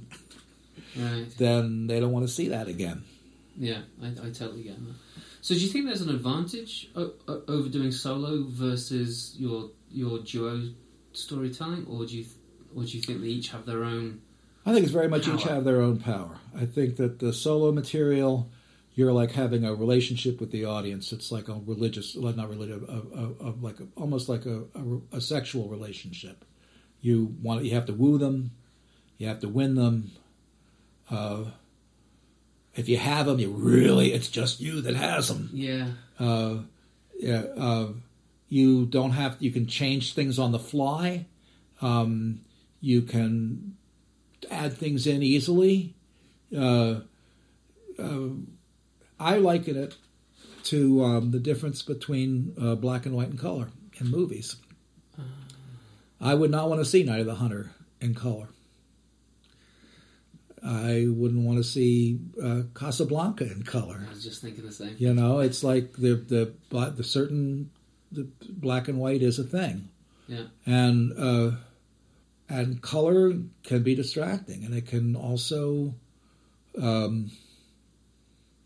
Right. then they don't want to see that again. Yeah, I, I totally get that. So, do you think there's an advantage o- o- over doing solo versus your your duo storytelling, or do you or do you think they each have their own? I think it's very much each have their own power. I think that the solo material, you're like having a relationship with the audience. It's like a religious, not religious, a, a, a, like a, almost like a, a, a sexual relationship. You want, you have to woo them, you have to win them. Uh, if you have them, you really, it's just you that has them. Yeah, Uh, yeah, uh, you don't have. You can change things on the fly. Um, you can add things in easily. Uh, uh, I liken it to um, the difference between uh, black and white and color in movies. I would not want to see Night of the Hunter in color. I wouldn't want to see uh, Casablanca in color. I was just thinking the same. You know, it's like the the the certain the black and white is a thing, Yeah, and uh, and color can be distracting, and it can also, um,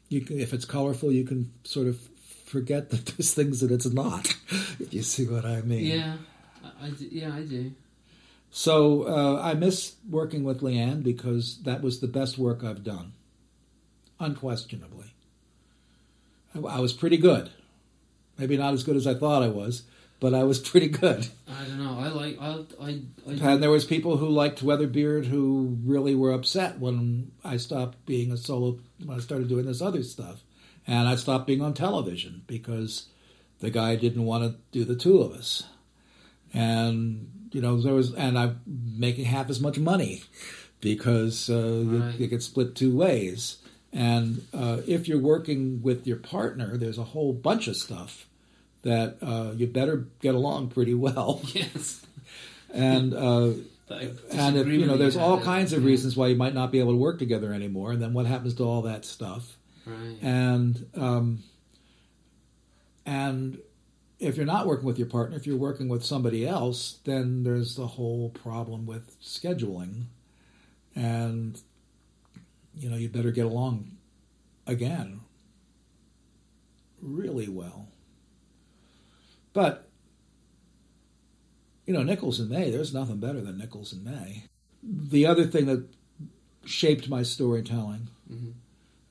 you can if it's colorful, you can sort of forget that there's things that it's not. If you see what I mean. yeah, I, I do, yeah, I do. So uh, I miss working with Leanne because that was the best work I've done, unquestionably. I, I was pretty good, maybe not as good as I thought I was, but I was pretty good. I don't know. I like. I. I. I And there was people who liked Weatherbeard who really were upset when I stopped being a solo when I started doing this other stuff, and I stopped being on television because the guy didn't want to do the two of us, and you know there was and I'm making half as much money because uh, Right. it, it gets split two ways. And uh, if you're working with your partner, there's a whole bunch of stuff that uh, you better get along pretty well. yes. And uh, and if, you know, there's all kinds of reasons why you might not be able to work together anymore. And then what happens to all that stuff? Right. And um, and if you're not working with your partner, if you're working with somebody else, then there's the whole problem with scheduling, and you know you better get along again really well. But you know, Nichols and May, there's nothing better than Nichols and May. The other thing that shaped my storytelling, Mhm.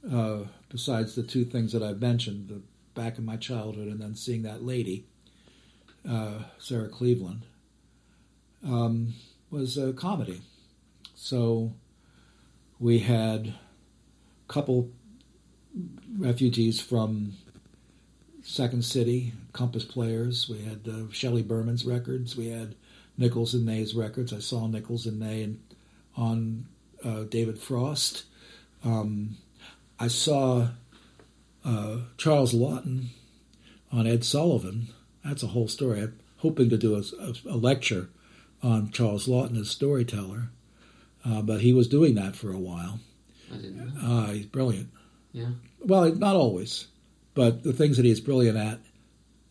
uh, besides the two things that I've mentioned, the back in my childhood and then seeing that lady, uh, Sarah Cleveland, um, was a comedy. So we had a couple refugees from Second City, Compass Players. We had uh, Shelley Berman's records. We had Nichols and May's records. I saw Nichols and May and, on uh, David Frost. Um, I saw uh, Charles Laughton on Ed Sullivan. That's a whole story. I'm hoping to do a, a, a lecture on Charles Laughton as storyteller, uh, but he was doing that for a while. I didn't know. Uh, he's brilliant. Yeah. Well, not always, but the things that he's brilliant at,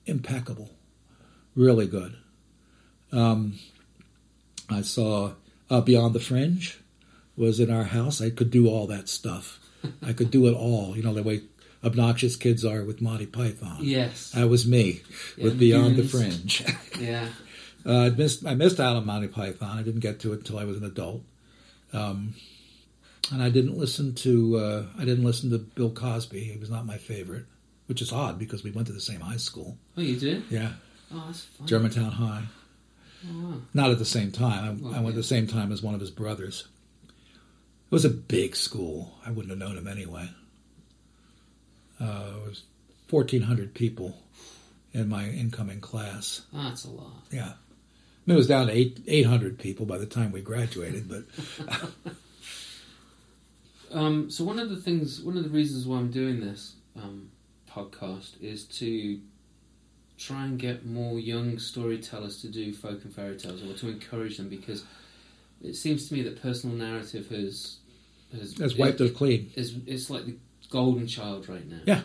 impeccable, really good. Um, I saw uh, Beyond the Fringe was in our house. I could do all that stuff. I could do it all. You know the way obnoxious kids are with Monty Python. Yes. That was me Yeah, with Beyond the Fringe. Yeah. uh, I missed I missed out on Monty Python. I didn't get to it until I was an adult. Um, and I didn't listen to uh, I didn't listen to Bill Cosby. He was not my favorite, which is odd because we went to the same high school. Oh, you did? Yeah, Oh, that's fun. Germantown High. Oh, wow. Not at the same time. I, Well, I went yeah. at the same time as one of his brothers. It was a big school. I wouldn't have known him anyway. Uh, it was fourteen hundred people in my incoming class. That's a lot. Yeah, I mean, it was down to eight eight hundred people by the time we graduated. But Um, so one of the things, one of the reasons why I'm doing this um, podcast is to try and get more young storytellers to do folk and fairy tales, or to encourage them, because it seems to me that personal narrative has has, it's wiped it clean. is it's like the golden child right now. Yeah.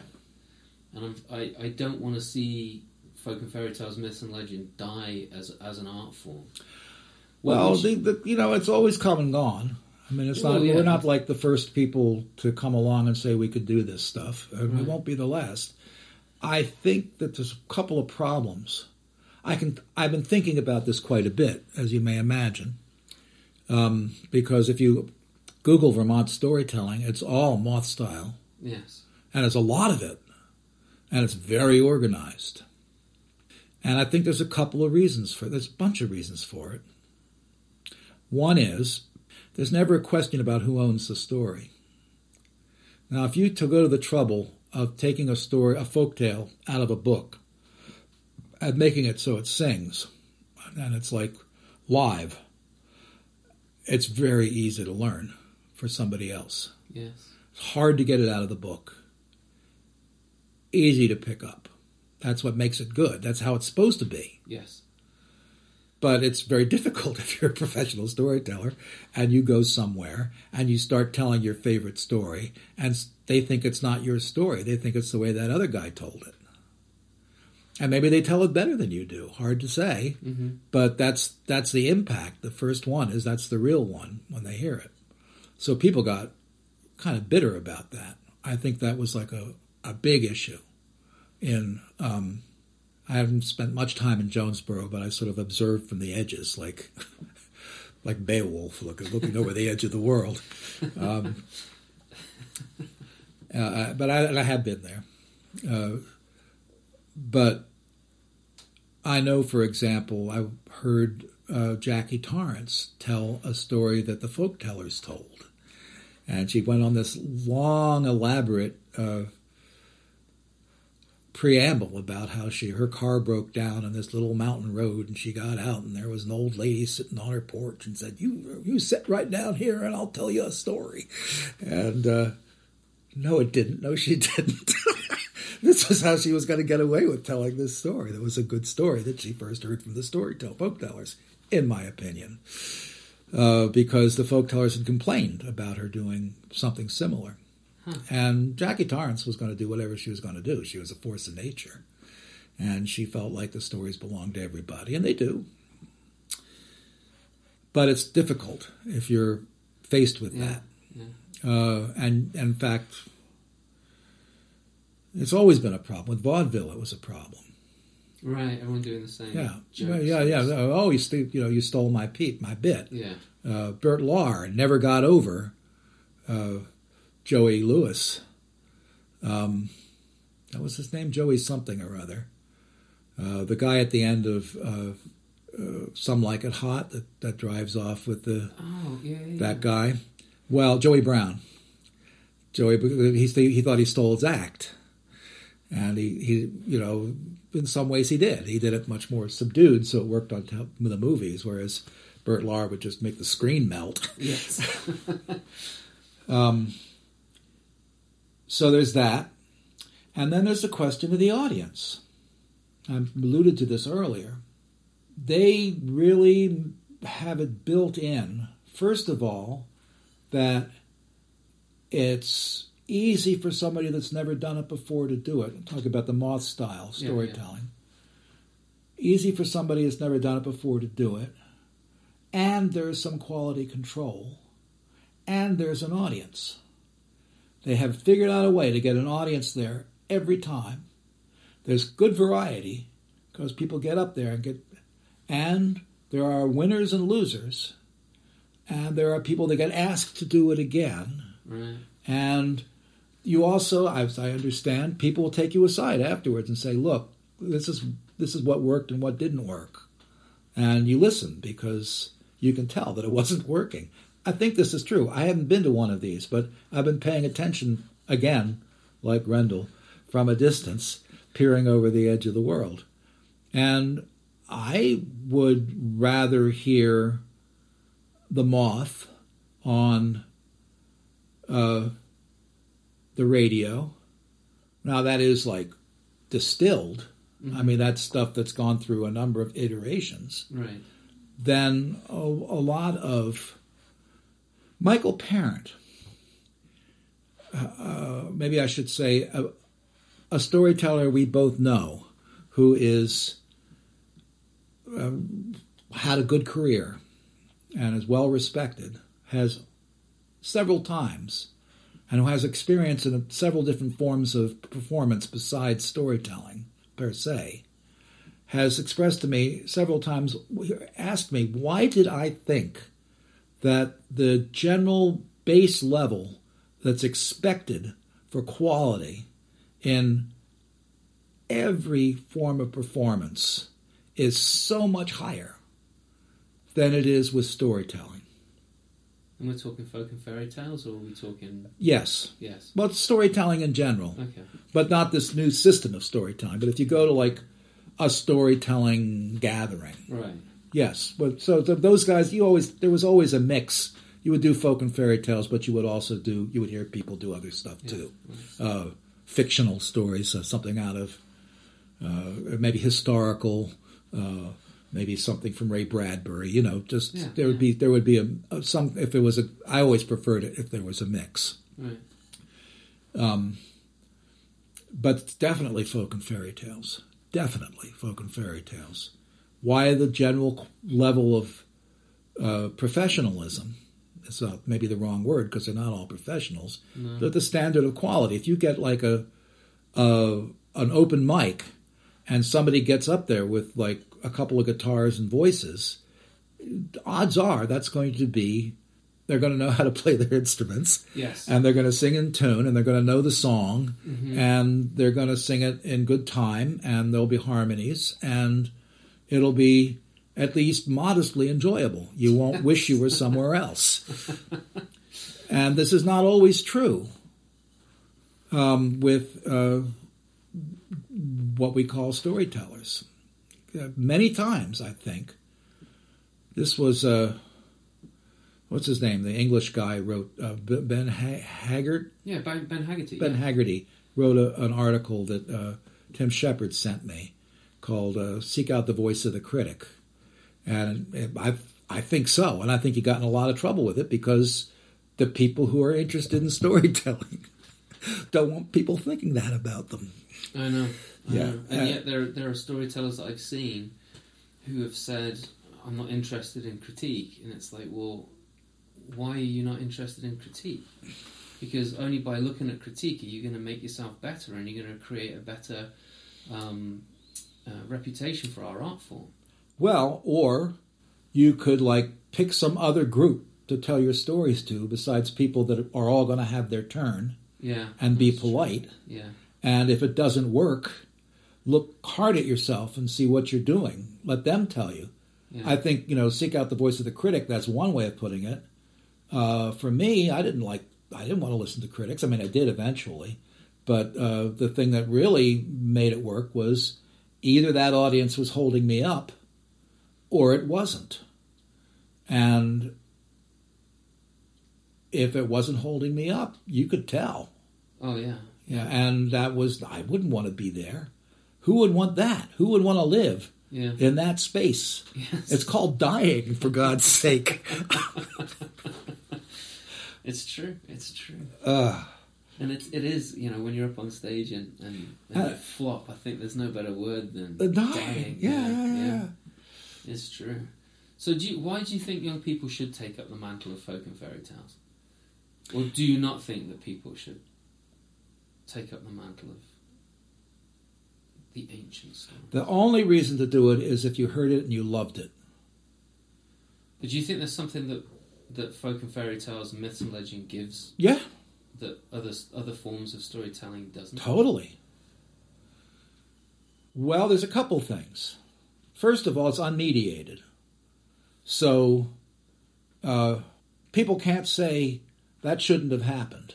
and I'm, I I don't want to see folk and fairy tales, myths and legend die as as an art form. Well, the, the, you know, it's always come and gone. I mean, it's Well, not. yeah. We're not like the first people to come along and say we could do this stuff. And We Right. won't be the last. I think that there's a couple of problems. I can. I've been thinking about this quite a bit, as you may imagine, um, because if you Google Vermont storytelling, it's all moth style, yes, and it's a lot of it, and it's very organized. And I think there's a couple of reasons for. There's a bunch of reasons for it. One is there's never a question about who owns the story. Now, if you to go to the trouble of taking a story, a folk tale, out of a book and making it so it sings, and it's like live, it's very easy to learn for somebody else. yes, It's hard to get it out of the book. Easy to pick up. That's what makes it good. That's how it's supposed to be. yes, But it's very difficult if you're a professional storyteller and you go somewhere and you start telling your favorite story and they think it's not your story. They think it's the way that other guy told it. And maybe they tell it better than you do. Hard to say, hmm but that's that's the impact. The first one is that's the real one when they hear it. So people got kind of bitter about that. I think that was like a, a big issue. In um, I haven't spent much time in Jonesborough, but I sort of observed from the edges, like like Beowulf, looking looking over the edge of the world. Um, uh, but I, I have been there. Uh, but I know, for example, I heard uh, Jackie Torrance tell a story that the folk tellers told. And she went on this long, elaborate uh, preamble about how she her car broke down on this little mountain road, and she got out, and there was an old lady sitting on her porch and said, "You you sit right down here, and I'll tell you a story." And uh, no, it didn't. No, she didn't. this was how she was going to get away with telling this story. That was a good story that she first heard from the storytell folktellers, in my opinion, uh, because the folktellers had complained about her doing something similar. And Jackie Torrance was going to do whatever she was going to do. She was a force of nature. And she felt like the stories belonged to everybody, and they do. But it's difficult if you're faced with Yeah, that. yeah. Uh, and, and in fact, it's always been a problem. With vaudeville, it was a problem. right. Everyone doing the same. Yeah, jokes. yeah, yeah. yeah. Oh, you, st- you know, you stole my peep, my bit. yeah. Uh, Bert Lahr never got over uh, Joey Lewis. Um, that was his name, Joey something or other. Uh, the guy at the end of uh, uh, Some Like It Hot that, that drives off with the Oh, yeah, yeah. that guy. Well, Joey Brown. Joey, he he thought he stole his act, and he, he you know in some ways he did. He did it much more subdued, so it worked on top of the movies. Whereas Bert Lahr would just make the screen melt. Yes. So there's that, and then there's the question of the audience. I alluded to this earlier. They really have it built in. First of all, that it's easy for somebody that's never done it before to do it. Talk about the moth style Yeah, yeah. storytelling. Easy for somebody that's never done it before to do it. And there's some quality control. And there's an audience. They have figured out a way to get an audience there every time. There's good variety because people get up there and get, and there are winners and losers, and there are people that get asked to do it again. Right. And you also, as I understand, people will take you aside afterwards and say, "Look, this is this is what worked and what didn't work," and you listen because you can tell that it wasn't working. I think this is true. I haven't been to one of these, but I've been paying attention again, like Grendel, from a distance, peering over the edge of the world, and I would rather hear the moth on. Uh, the radio. Now that is like distilled. I mean, that's stuff that's gone through a number of iterations. Right. Then a, a lot of Michael Parent. Uh, maybe I should say a, a storyteller we both know, who is um, had a good career and is well respected, has several times and who has experience in several different forms of performance besides storytelling per se, has expressed to me several times, asked me, why did I think that the general base level that's expected for quality in every form of performance is so much higher than it is with storytelling? And we're talking folk and fairy tales, or are we talking? Yes. Yes. Well, storytelling in general. Okay. but not this new system of storytelling. But if you go to like a storytelling gathering, Right. Yes. But so th- those guys, you always there was always a mix. You would do folk and fairy tales, but you would also do you would hear people do other stuff too, uh, fictional stories, uh, something out of uh, maybe historical. Uh, Maybe something from Ray Bradbury, you know. Just Yeah, there would yeah. be there would be a, a some if it was a. I always preferred it if there was a mix. Right. Um, but definitely folk and fairy tales. Definitely folk and fairy tales. Why the general level of uh, professionalism? It's not maybe the wrong word because they're not all professionals. But the standard of quality. If you get like a, a an open mic, and somebody gets up there with like a couple of guitars and voices, odds are that's going to be they're going to know how to play their instruments Yes. and they're going to sing in tune and they're going to know the song and they're going to sing it in good time and there'll be harmonies and it'll be at least modestly enjoyable you won't wish you were somewhere else and this is not always true um, with uh, what we call storytellers Uh, many times i think this was uh, what's his name the english guy wrote uh, ben ha- haggard yeah. Ben, ben Haggarty. Ben yeah. Haggarty wrote a, an article that uh, Tim Shepard sent me called uh, "Seek Out the Voice of the Critic," and I I think so, and I think he got in a lot of trouble with it because the people who are interested in storytelling don't want people thinking that about them. I know. I Yeah. know. And Uh, yet there there are storytellers that I've seen who have said, "I'm not interested in critique," and it's like, well, why are you not interested in critique? Because only by looking at critique are you going to make yourself better, and you're going to create a better um, uh, reputation for our art form. Well, or you could like pick some other group to tell your stories to besides people that are all going to have their turn Yeah, and be that's true. polite. Yeah, And if it doesn't work, look hard at yourself and see what you're doing. Let them tell you. yeah. I think, you know, seek out the voice of the critic. That's one way of putting it. Uh, for me, I didn't like, I didn't want to listen to critics. I mean, I did eventually. But uh, the thing that really made it work was either that audience was holding me up or it wasn't. And if it wasn't holding me up, you could tell. oh yeah, Yeah, and that was I wouldn't want to be there. Who would want that? Who would want to live yeah. in that space? Yes. It's called dying, for God's sake. It's true. It's true. uh, And it, it is, you know, when you're up on stage and, and, and Uh, you flop, I think there's no better word than the dying. dying. Yeah, yeah, yeah. It's true. So, do you, why do you think young people should take up the mantle of folk and fairy tales? Or do you not think that people should take up the mantle of the ancient story. The only reason to do it is if you heard it and you loved it. But do you think there's something that that folk and fairy tales, myths and legend gives Yeah, that other other forms of storytelling doesn't? totally. Well, there's a couple things. First of all, it's unmediated. So uh, people can't say that shouldn't have happened.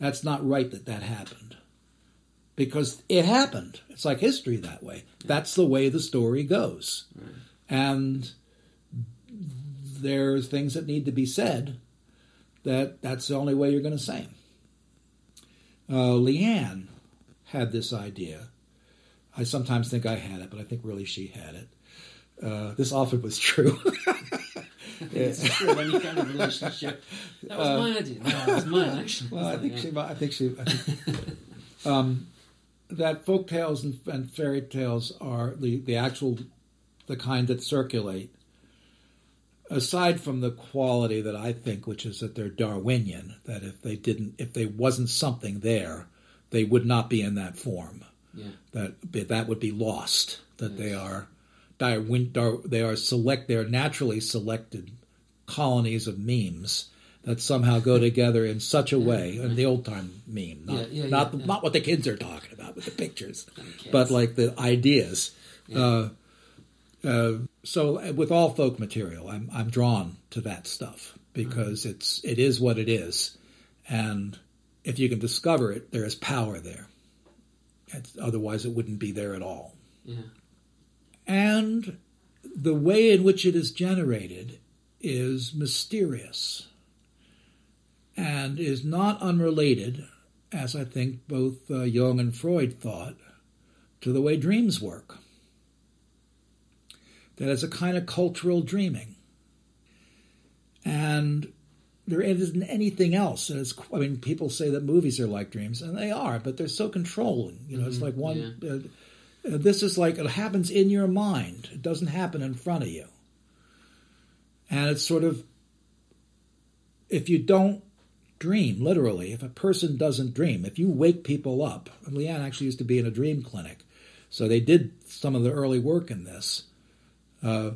That's not right that that happened. Because it happened. It's like history that way. That's the way the story goes. And there's things that need to be said that that's the only way you're going to them. Uh, Leanne had this idea. I sometimes think I had it, but I think really she had it. Uh, this often was true. It's true, any kind of relationship. That was my idea. No, that was mine, actually. Well, I think Yeah. she. I think she. I think, um, that folk tales and, and fairy tales are the the actual the kind that circulate. Aside from the quality that I think, which is that they're Darwinian, that if they didn't, if they wasn't something there, they would not be in that form. Yeah. That that would be lost. That they are Darwin, Dar, they are select. They are naturally selected colonies of memes that somehow go together in such a way. And the old time meme, not Yeah, not not what the kids are talking about with the pictures, but like the ideas. Uh, uh, so uh, with all folk material, I'm I'm drawn to that stuff because Mm-hmm. it's it is what it is, and if you can discover it, there is power there. It's, otherwise, it wouldn't be there at all. Yeah. And the way in which it is generated is mysterious and is not unrelated, as I think both uh, Jung and Freud thought, to the way dreams work. That it's a kind of cultural dreaming. And there isn't anything else. And it's, I mean, people say that movies are like dreams, and they are, but they're so controlling. You know, it's like one. Uh, uh, this is like it happens in your mind. It doesn't happen in front of you. And it's sort of if you don't dream, literally, if a person doesn't dream, if you wake people up, and Leanne actually used to be in a dream clinic, so they did some of the early work in this. Uh,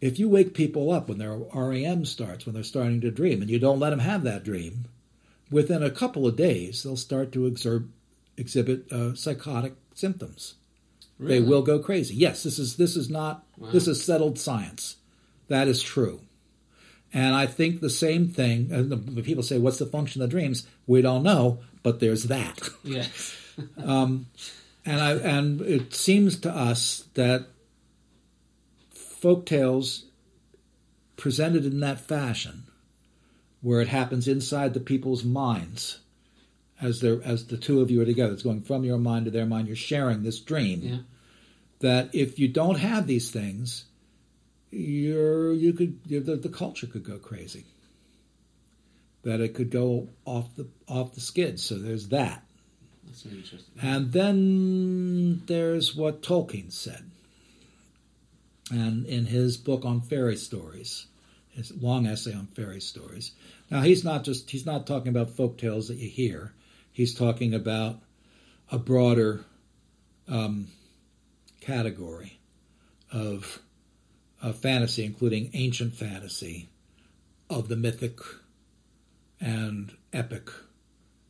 if you wake people up when their REM starts, when they're starting to dream, and you don't let them have that dream, within a couple of days they'll start to exhibit uh, psychotic symptoms. They will go crazy. Yes, this is this is not this is settled science. That is true. And I think the same thing. And the people say, "What's the function of dreams?" We don't know, but there's that. Yeah. and I and it seems to us that folk tales presented in that fashion, where it happens inside the people's minds, as they as the two of you are together, it's going from your mind to their mind. You're sharing this dream. Yeah. That if you don't have these things, you're you could the, the culture could go crazy. That it could go off the off the skids. So there's that. That's interesting. And then there's what Tolkien said. And in his book on fairy stories, his long essay on fairy stories. Now he's not just he's not talking about folk tales that you hear. He's talking about a broader um, category of, of fantasy, including ancient fantasy, of the mythic and epic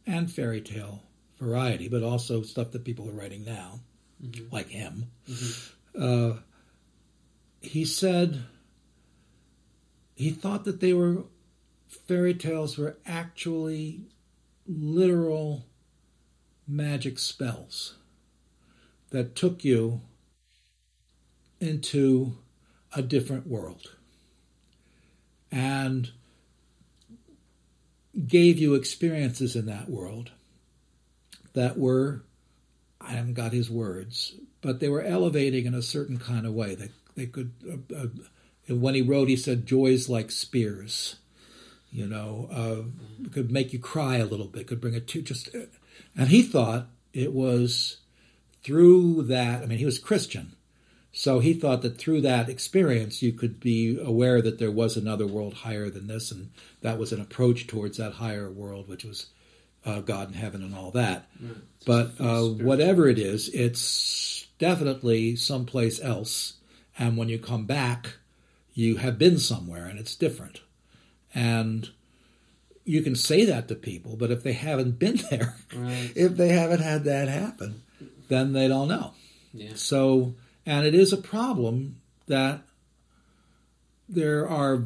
and fairy tale variety, but also stuff that people are writing now, like him. Uh, he said he thought that they were fairy tales were actually literal magic spells that took you into a different world and gave you experiences in that world that were I haven't got his words, but they were elevating in a certain kind of way. They they could. Uh, uh, when he wrote, he said, "Joys like spears." You know, uh, could make you cry a little bit. Could bring a to just, and he thought it was through that. I mean, he was Christian, so he thought that through that experience, you could be aware that there was another world higher than this, and that was an approach towards that higher world, which was uh, God in heaven and all that. Right. But uh, whatever it is, it's definitely someplace else. And when you come back, you have been somewhere and it's different. And you can say that to people, but if they haven't been there, Right. if they haven't had that happen, then they don't know. Yeah. So, and it is a problem that there are.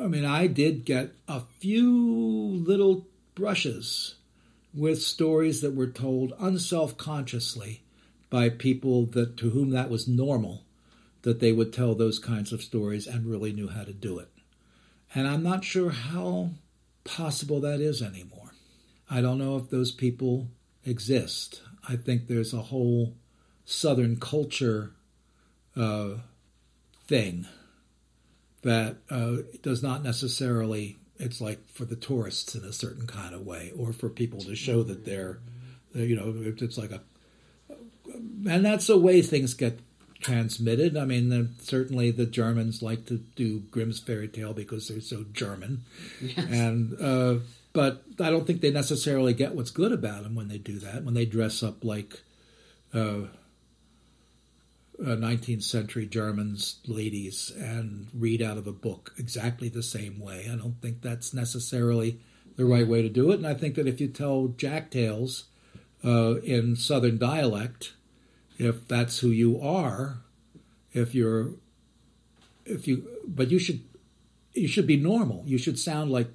I mean, I did get a few little brushes with stories that were told unself consciously by people that to whom that was normal, that they would tell those kinds of stories and really knew how to do it. And I'm not sure how possible that is anymore. I don't know if those people exist. I think there's a whole Southern culture uh, thing that uh, does not necessarily. It's like for the tourists in a certain kind of way, or for people to show that they're, you know, it's like a, and that's the way things get transmitted. I mean, the, certainly the Germans like to do Grimm's fairy tale because they're so German, yes. and uh, but I don't think they necessarily get what's good about them when they do that. When they dress up like uh, uh, 19th century Germans ladies and read out of a book exactly the same way. I don't think that's necessarily the right way to do it. And I think that if you tell Jack tales uh, in Southern dialect, if that's who you are, if you're, if you, but you should, you should be normal. You should sound like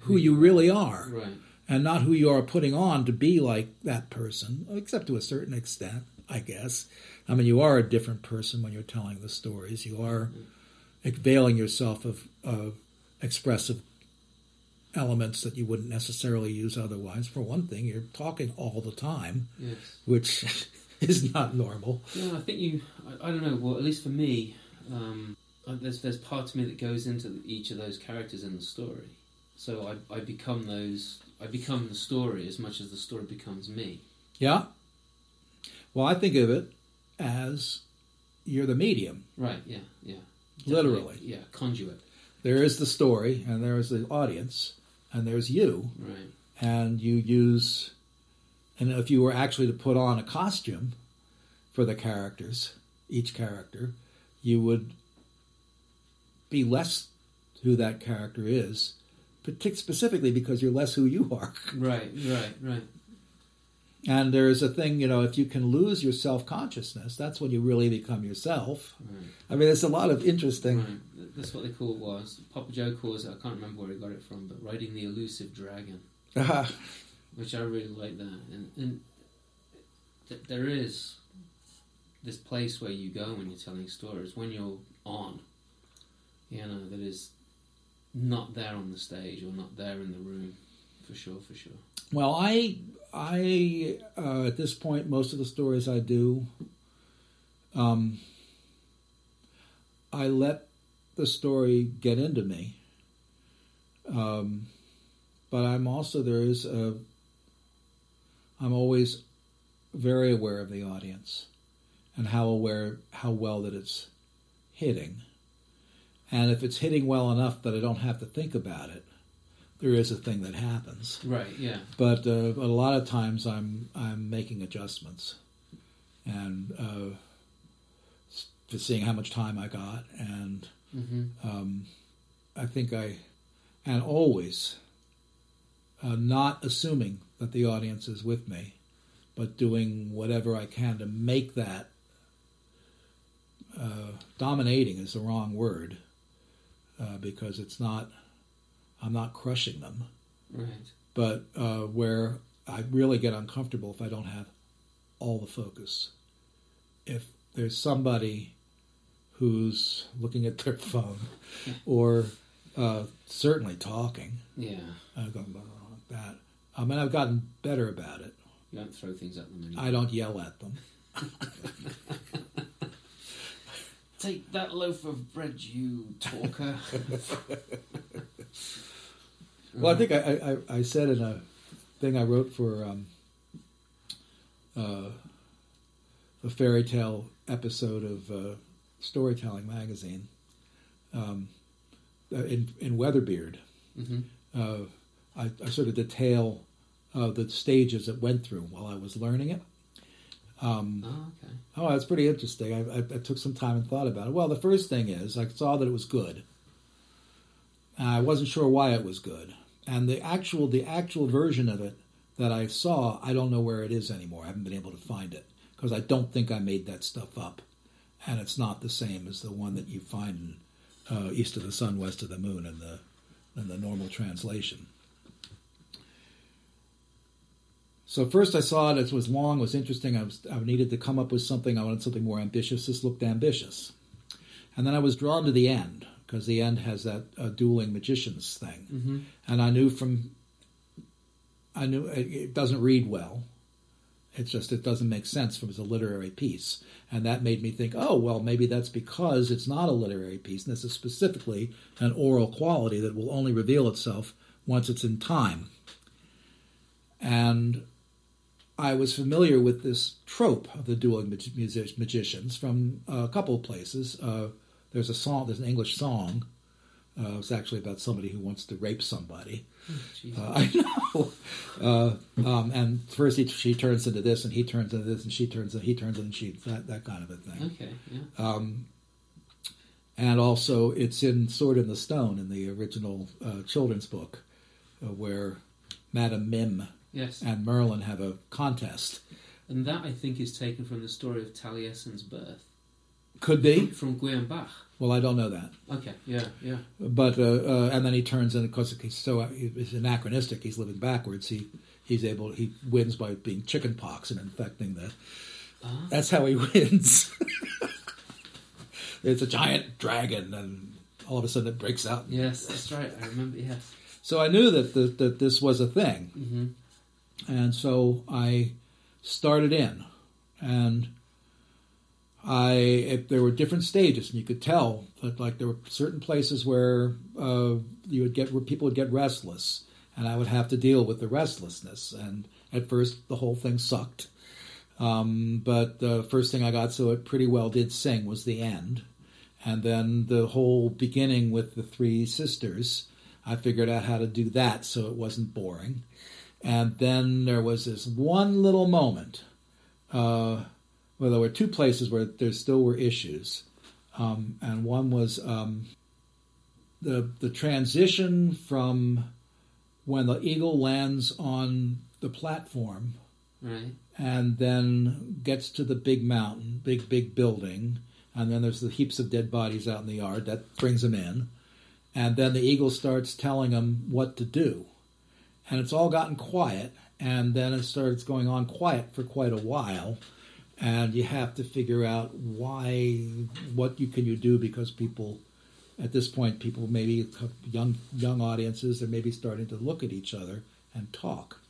who you really are Right. and not who you are putting on to be like that person, except to a certain extent, I guess. I mean, you are a different person when you're telling the stories. You are availing yourself of, of expressive elements that you wouldn't necessarily use otherwise. For one thing, you're talking all the time, Yes. which is not normal. Yeah, I think you. I, I don't know. Well, at least for me, um, there's there's part of me that goes into each of those characters in the story. So I I become those. I become the story as much as the story becomes me. Yeah. Well, I think of it as you're the medium. Right. Yeah. Yeah. Literally. Yeah. Conduit. There is the story, and there is the audience, and there's you. Right. and you use and if you were actually to put on a costume for the characters each character you would be less who that character is specifically because you're less who you are Right. Right. Right. and there's a thing you know if you can lose your self-consciousness that's when you really become yourself Right. i mean there's a lot of interesting Right. That's what they call it was. Papa Joe calls it. I can't remember where he got it from, but riding the elusive dragon. Ah, which I really like that. And, and th- there is this place where you go when you're telling stories, when you're on, you know, that is not there on the stage or not there in the room, for sure, for sure. Well, I, I uh, at this point, most of the stories I do, um, I let the story get into me. Um, but I'm also there is a. I'm always very aware of the audience, and how aware how well that it's hitting, and if it's hitting well enough that I don't have to think about it, there is a thing that happens. Right, yeah. but, uh, a lot of times I'm I'm making adjustments, and uh, just seeing how much time I got, and hmm um, I think I, and always, uh, not assuming that the audience is with me, but doing whatever I can to make that. Uh, dominating is the wrong word, uh, because it's not. I'm not crushing them Right. but uh, where I really get uncomfortable if I don't have all the focus. If there's somebody who's looking at their phone or uh, certainly talking, Yeah. uh, going blah, blah, blah, that. I mean, I've gotten better about it. You don't throw things at them anymore. I don't yell at them. Take that loaf of bread, you talker. Well, I think I, I, I said in a thing I wrote for um, uh, the fairy tale episode of uh, Storytelling magazine um, uh, in, in Weatherbeard. hmm Uh, I, I sort of detail uh, the stages it went through while I was learning it. Oh, okay. Oh, that's pretty interesting. I, I, I took some time and thought about it. Well, the first thing is I saw that it was good. I wasn't sure why it was good, and the actual the actual version of it that I saw, I don't know where it is anymore. I haven't been able to find it because I don't think I made that stuff up, and it's not the same as the one that you find in uh, East of the Sun, West of the Moon, in the in the normal translation. So first I saw it. It was long, it was interesting. I was I needed to come up with something. I wanted something more ambitious. This looked ambitious, and then I was drawn to the end because the end has that uh, dueling magicians thing, Mm-hmm. and I knew from I knew it, it doesn't read well. It's just it doesn't make sense from as a literary piece, and that made me think, oh well, maybe that's because it's not a literary piece, and this is specifically an oral quality that will only reveal itself once it's in time. And I was familiar with this trope of the dueling mag- music- magicians from a couple of places. Uh, there's a song, there's an English song. Uh, it's actually about somebody who wants to rape somebody. Jesus. Uh, I know. Uh, um, and first he, she turns into this, and he turns into this, and she turns, and he turns into she, that, that kind of a thing. okay, yeah. Um, and also, it's in Sword in the Stone in the original uh, children's book, uh, where Madame Mim Yes. and Merlin have a contest. And that, I think, is taken from the story of Taliesin's birth. Could be. From Gwion Bach. Well, I don't know that. Okay, yeah, yeah. But uh, uh, and then he turns in because he's so he's anachronistic. He's living backwards. He he's able he wins by being chickenpox and infecting the. Ah. That's how he wins. it's a giant dragon, and all of a sudden it breaks out. Yes, that's right. I remember, yes. So I knew that the, that this was a thing, hmm and so I started in, and I if there were different stages, and you could tell that like there were certain places where uh, you would get where people would get restless, and I would have to deal with the restlessness. And at first, the whole thing sucked, um, but the first thing I got so it pretty well did sing was the end, and then the whole beginning with the three sisters. I figured out how to do that so it wasn't boring. And then there was this one little moment. Uh, well, there were two places where there still were issues, um, and one was um, the the transition from when the eagle lands on the platform Right. and then gets to the big mountain, big big building, and then there's the heaps of dead bodies out in the yard that brings him in, and then the eagle starts telling him what to do, and it's all gotten quiet, and then it starts going on quiet for quite a while, and you have to figure out why, what you can you do because people. At this point, people maybe young young audiences are maybe starting to look at each other and talk.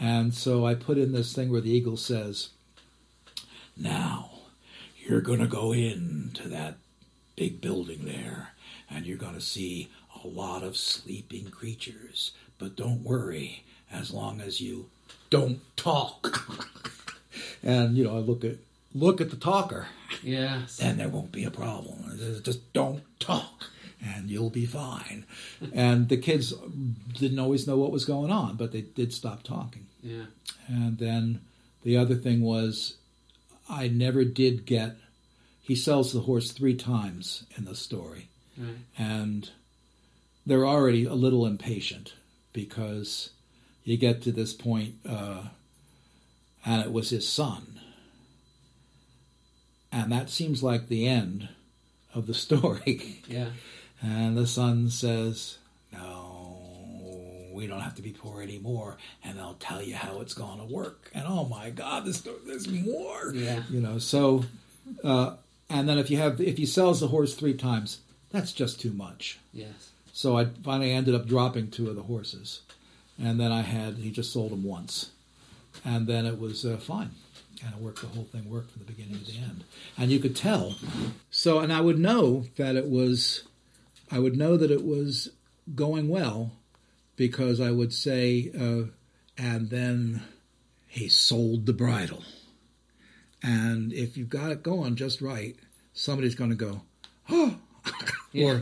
And so I put in this thing where the eagle says, Now, you're going to go into that big building there, and you're going to see a lot of sleeping creatures. But don't worry, as long as you don't talk. and, you know, I look at look at the talker Yes. then there won't be a problem. Just don't talk, and you'll be fine. and the kids didn't always know what was going on, but they did stop talking. Yeah. And then the other thing was, I never did get. He sells the horse three times in the story, Right. and they're already a little impatient because you get to this point, uh, and it was his son. And that seems like the end of the story. Yeah. And the son says, No, we don't have to be poor anymore. And I'll tell you how it's going to work. And oh my God, there's, there's more. Yeah. You know, so, uh, and then if you have, if he sells the horse three times, that's just too much. Yes. So I finally ended up dropping two of the horses. And then I had, he just sold them once. And then it was uh, fine. And it worked, the whole thing worked from the beginning to the end. And you could tell. So, and I would know that it was, I would know that it was going well because I would say, uh, and then he sold the bridle. And if you've got it going just right, somebody's going to go, oh, Yeah.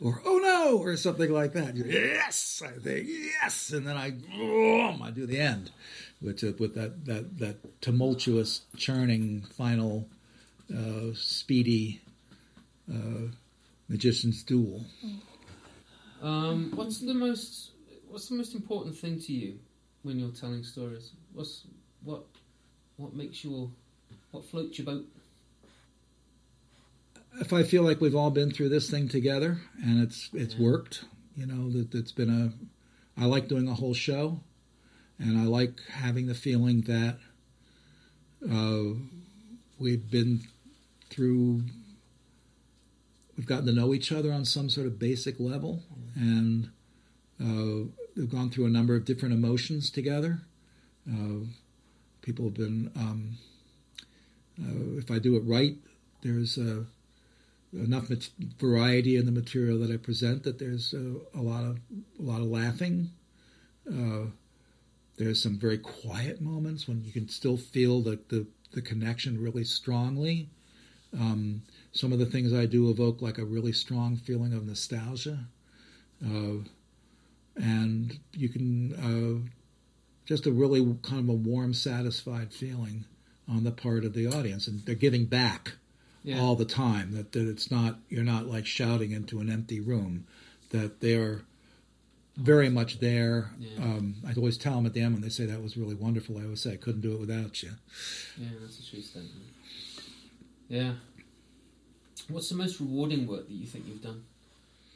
or, or oh or something like that. Yes, I think yes, and then I boom, I do the end, which uh, with that that that tumultuous churning final uh, speedy uh, magician's duel. Um, what's the most What's the most important thing to you when you're telling stories? What's what What makes your What floats your boat? If I feel like we've all been through this thing together and it's it's worked, you know that it's been a. I like doing a whole show, and I like having the feeling that uh, we've been through. We've gotten to know each other on some sort of basic level, and uh, we've gone through a number of different emotions together. Uh, people have been. Um, uh, if I do it right, there's uh, enough variety in the material that I present that there's uh, a lot of a lot of laughing. Uh, there's some very quiet moments when you can still feel the the, the connection really strongly. Um, some of the things I do evoke like a really strong feeling of nostalgia, uh, and you can uh, just a really kind of a warm, satisfied feeling on the part of the audience, and they're giving back Yeah. all the time. That, that it's not you're not like shouting into an empty room. That they're very much there. Yeah. Um, I always tell them at the end when they say that was really wonderful. I always say I couldn't do it without you. Yeah, that's a true statement. Yeah. What's the most rewarding work that you think you've done,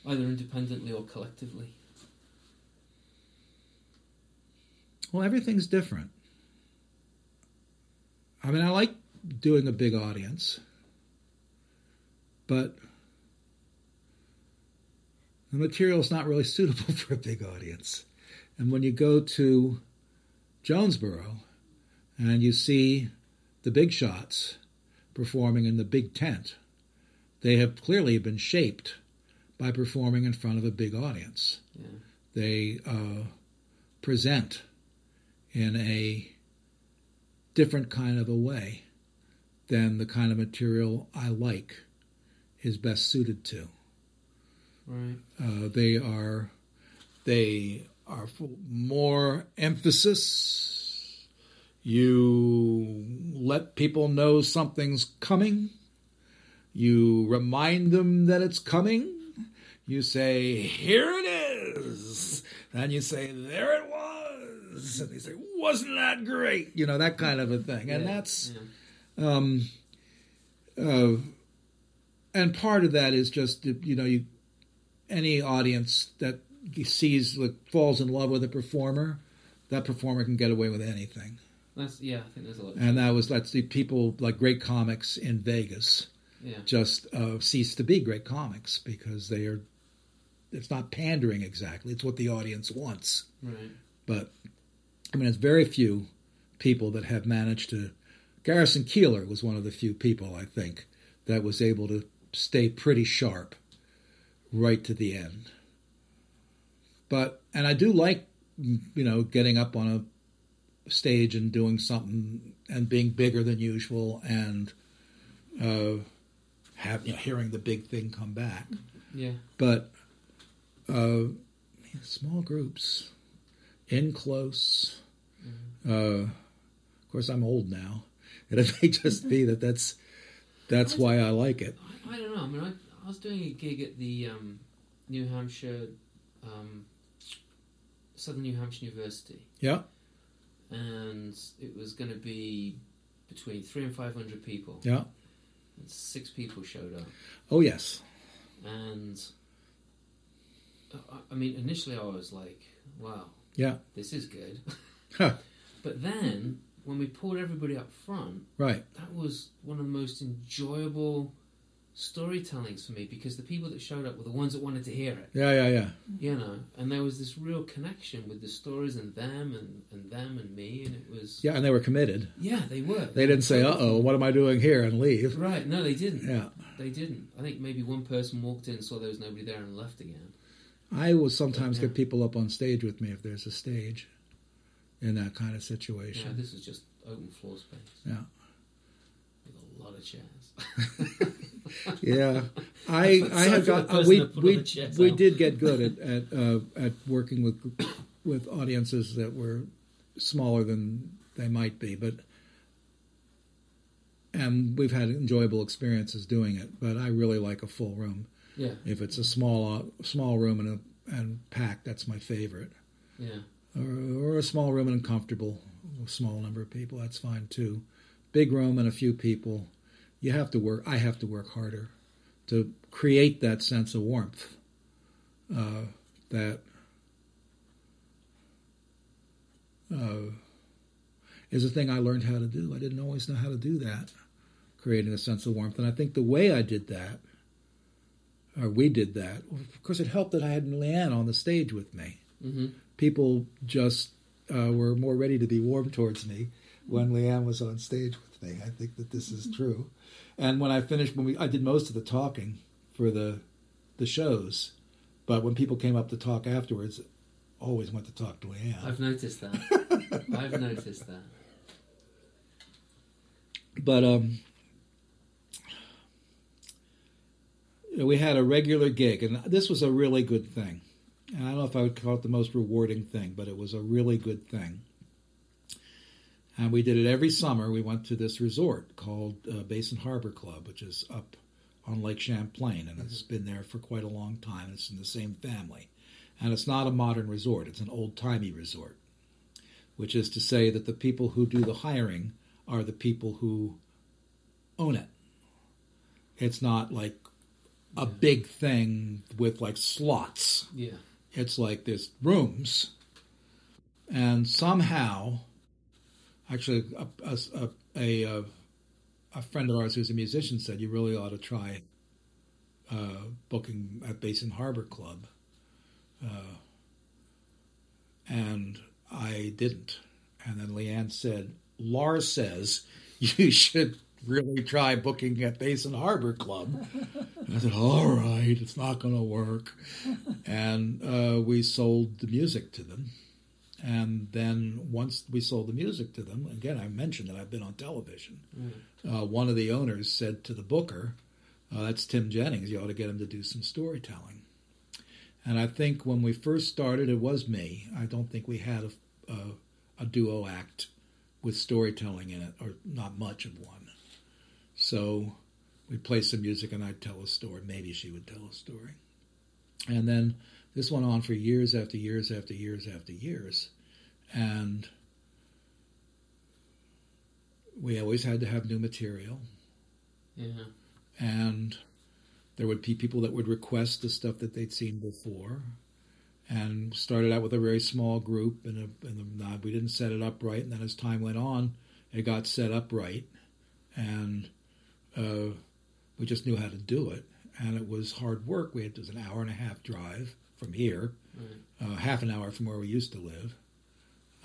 either independently or collectively? Well, everything's different. I mean, I like doing a big audience, but the material is not really suitable for a big audience. And when you go to Jonesborough and you see the big shots performing in the big tent, they have clearly been shaped by performing in front of a big audience. Yeah. They uh, present in a different kind of a way than the kind of material I like is best suited to. Right. Uh, they are they are for more emphasis. You let people know something's coming. You remind them that it's coming. You say, "Here it is," and you say, "There it was," and they say, "Wasn't that great?" You know that kind of a thing, and Yeah, that's yeah. um, uh, and part of that is just you know you any audience that sees like falls in love with a performer, that performer can get away with anything. That's yeah. I think there's a lot. And that was that's the people like great comics in Vegas yeah. just uh, cease to be great comics because they are. It's not pandering exactly; it's what the audience wants. Right. But I mean, it's very few people that have managed to. Garrison Keillor was one of the few people I think that was able to stay pretty sharp right to the end. But and I do like you know getting up on a stage and doing something and being bigger than usual and uh, have you know, hearing the big thing come back Yeah. but uh, small groups in close. Uh, of course, I'm old now, and it may just be that that's that's why I like it. I, don't know. I mean, I, I was doing a gig at the um, New Hampshire, um, Southern New Hampshire University, Yeah, and it was going to be between three and five hundred people. yeah. And six people showed up, Oh yes, and I, I mean, initially I was like, "Wow, yeah. this is good," Huh. but then when we pulled everybody up front, Right. that was one of the most enjoyable storytellings for me because the people that showed up were the ones that wanted to hear it. Yeah, yeah, yeah. you know and there was this real connection with the stories and them and, and them and me and it was Yeah, and they were committed. yeah they were They didn't say, "Uh oh, what am I doing here?" and leave. right no they didn't Yeah. they didn't i think maybe one person walked in saw there was nobody there and left again I will sometimes Yeah. get people up on stage with me if there's a stage in that kind of situation. yeah this is just open floor space Yeah. with a lot of chairs Yeah. I I have got uh, we that put all we, we out. did get good at at uh, at working with with audiences that were smaller than they might be, but and we've had enjoyable experiences doing it. But I really like a full room. Yeah, If it's a small uh, small room and a, and packed, that's my favorite. yeah, Or, or a small room and comfortable, a small number of people, that's fine too. Big room and a few people, you have to work. I have to work harder to create that sense of warmth. Uh, that uh, is a thing I learned how to do. I didn't always know how to do that, creating a sense of warmth. And I think the way I did that, or we did that, of course, it helped that I had Leanne on the stage with me hmm people just uh, were more ready to be warm towards me when Leanne was on stage with me. I think that this is true. And when I finished, when we, I did most of the talking for the the shows, but when people came up to talk afterwards, always went to talk to Leanne. I've noticed that. I've noticed that. But um, we had a regular gig, and this was a really good thing. And I don't know if I would call it the most rewarding thing, but it was a really good thing. And we did it every summer. We went to this resort called uh, Basin Harbor Club, which is up on Lake Champlain, and it's been there for quite a long time. It's in the same family. And it's not a modern resort, it's an old timey resort, which is to say that the people who do the hiring are the people who own it. It's not like a big thing with like slots. Yeah, It's like there's rooms, and somehow, actually, a, a, a, a, friend of ours who's a musician said you really ought to try uh, booking at Basin Harbor Club, uh, and I didn't. And then Leanne said, "Lars says you should." Really try booking at Basin Harbor Club. And I said, "All right, it's not going to work." and uh, we sold the music to them. And then once we sold the music to them, again, I mentioned that I've been on television. Uh, one of the owners said to the booker, uh, "That's Tim Jennings. You ought to get him to do some storytelling." And I think when we first started, it was me. I don't think we had a, a, a duo act with storytelling in it, or not much of one. So we'd play some music, and I'd tell a story. Maybe she would tell a story. And then this went on for years after years after years after years. And we always had to have new material. yeah, And there would be people that would request the stuff that they'd seen before. And started out with a very small group, and, a, and a, we didn't set it up right. And then as time went on, it got set up right. And uh, we just knew how to do it. And it was hard work. We had it was an hour and a half drive from here, right. uh, half an hour from where we used to live.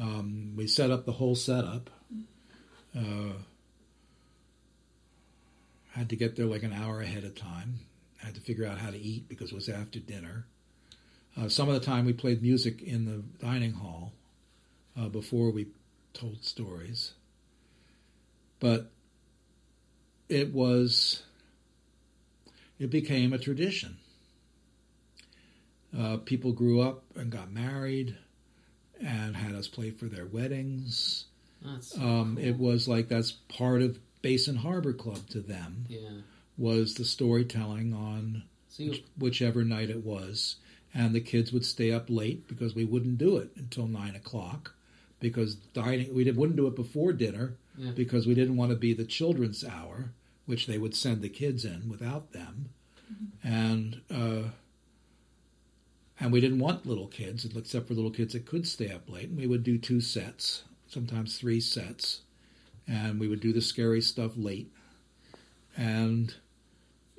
Um, we set up the whole setup. Uh, had to get there like an hour ahead of time. Had to figure out how to eat because it was after dinner. Uh, some of the time we played music in the dining hall uh, before we told stories. But it was, it became a tradition. Uh, people grew up and got married and had us play for their weddings. That's Um, cool. It was like that's part of Basin Harbor Club to them yeah. was the storytelling on So which, whichever night it was, and the kids would stay up late because we wouldn't do it until nine o'clock because dining we did, wouldn't do it before dinner Yeah. because we didn't want to be the children's hour, which they would send the kids in without them, and uh, and we didn't want little kids except for little kids that could stay up late. And we would do two sets, sometimes three sets, and we would do the scary stuff late, and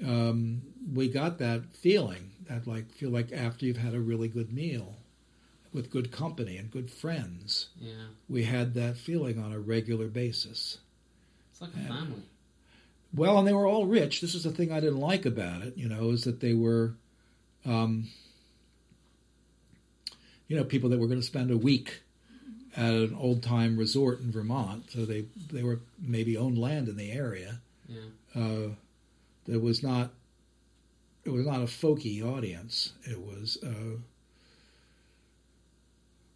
um, we got that feeling that like feel like after you've had a really good meal with good company and good friends yeah. we had that feeling on a regular basis It's like a family. well and they were all rich this is the thing i didn't like about it you know is that they were um, you know people that were going to spend a week at an old time resort in vermont so they they were maybe owned land in the area Yeah. uh, there was not it was not a folky audience. It was a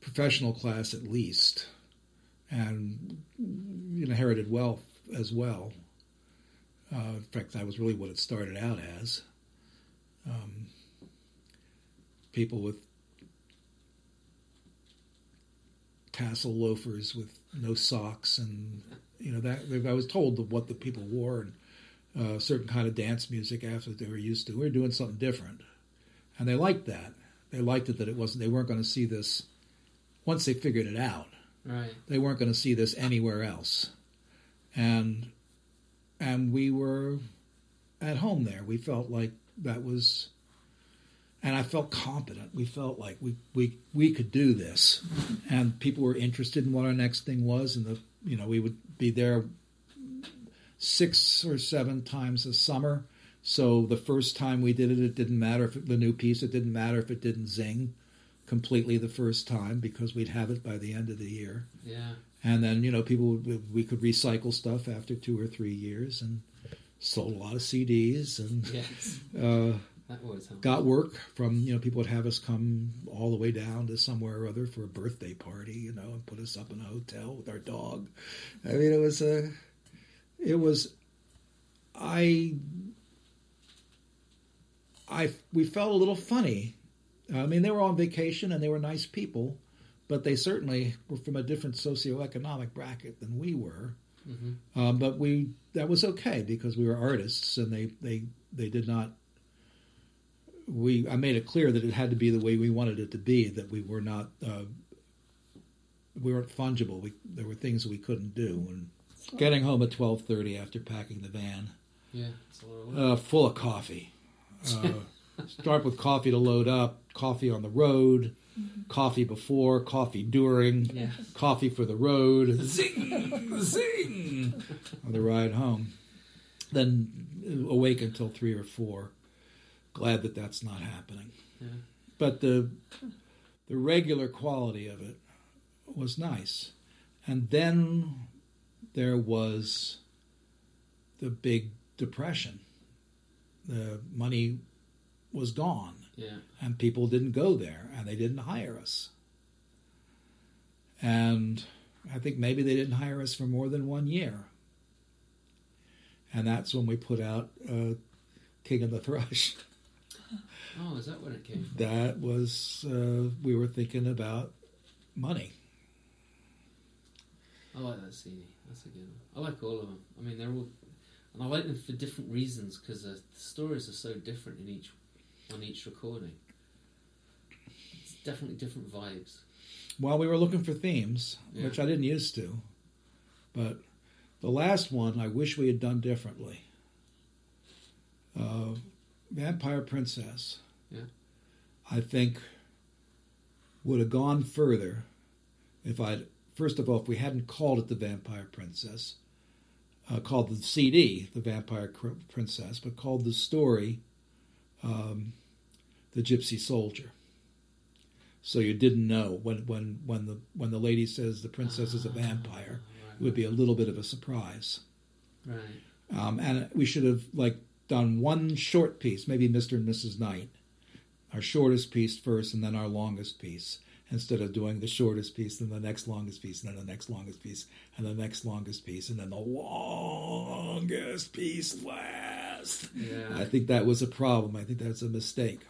professional class at least, and inherited wealth as well. Uh, in fact, that was really what it started out as. Um, people with tassel loafers with no socks, and you know that I was told what the people wore and uh, certain kind of dance music after they were used to. We were doing something different, and they liked that. They liked it that it wasn't. They weren't going to see this once they figured it out. Right. They weren't going to see this anywhere else, and and we were at home there. We felt like that was and I felt competent. We felt like we, we, we could do this, and people were interested in what our next thing was. And the you know we would be there six or seven times a summer. So the first time we did it, it didn't matter if it, the new piece. It didn't matter if it didn't zing completely the first time because we'd have it by the end of the year. Yeah. And then you know people we could recycle stuff after two or three years and sold a lot of CDs and. Yes. Uh, that always helps. got work from you know people would have us come all the way down to somewhere or other for a birthday party you know and put us up in a hotel with our dog i mean it was a it was i i we felt a little funny i mean they were on vacation and they were nice people but they certainly were from a different socioeconomic bracket than we were Mm-hmm. um, but we that was okay because we were artists and they they they did not we I made it clear that it had to be the way we wanted it to be. That we were not uh, we weren't fungible. We, there were things we couldn't do. And getting home at twelve thirty after packing the van, Yeah. It's a lot of work. uh, full of coffee. Uh, start with coffee to load up. Coffee on the road. Coffee before. Coffee during. yeah. Coffee for the road. Zing, zing on the ride home. Then awake until three or four. Glad that that's not happening. Yeah. But the the regular quality of it was nice. And then there was the big depression. The money was gone Yeah. and people didn't go there and they didn't hire us. And I think maybe they didn't hire us for more than one year. And that's when we put out uh, King of the Thrush. Oh, is that where it came from? That was, uh, we were thinking about money. I like that CD. That's a good one. I like all of them. I mean, they're all, and I like them for different reasons because the stories are so different in each on each recording. It's definitely different vibes. Well, we were looking for themes, Yeah. which I didn't used to. But the last one, I wish we had done differently. Uh, Vampire Princess. Yeah. I think would have gone further if I'd first of all if we hadn't called it the Vampire Princess, uh, called the CD the Vampire Princess, but called the story um, the Gypsy Soldier. So you didn't know when when when the when the lady says the princess is a vampire, it would be a little bit of a surprise. Right. Um, and we should have like done one short piece, maybe Mr. and Mrs. Knight, our shortest piece first, and then our longest piece, instead of doing the shortest piece, then the next longest piece, and then the next longest piece, and the next longest piece, and then the longest piece last. Yeah. I think that was a problem. I think that's a mistake.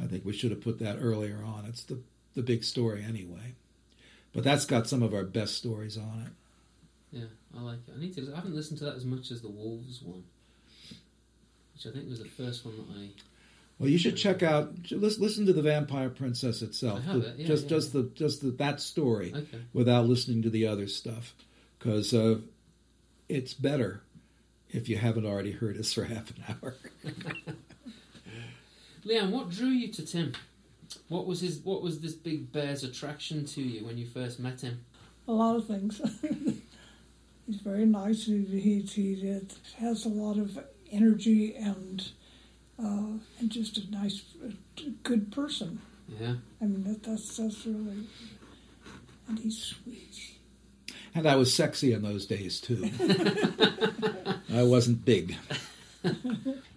I think we should have put that earlier on. It's the the big story anyway. But that's got some of our best stories on it. Yeah, I like it. I need to. I haven't listened to that as much as the Wolves one, which I think was the first one that I. Well, you should check out. Listen, listen to the Vampire Princess itself. I have The- it, yeah, just, yeah. just the, just the, that story, Okay. without listening to the other stuff, because uh, it's better if you haven't already heard us for half an hour. Leanne, what drew you to Tim? What was his? What was this big bear's attraction to you when you first met him? a lot of things. He's very nice. He, he, he has a lot of energy and uh, and just a nice, uh, good person. Yeah. I mean, that, that's that's really. And he's sweet. and I was sexy in those days too. I wasn't big.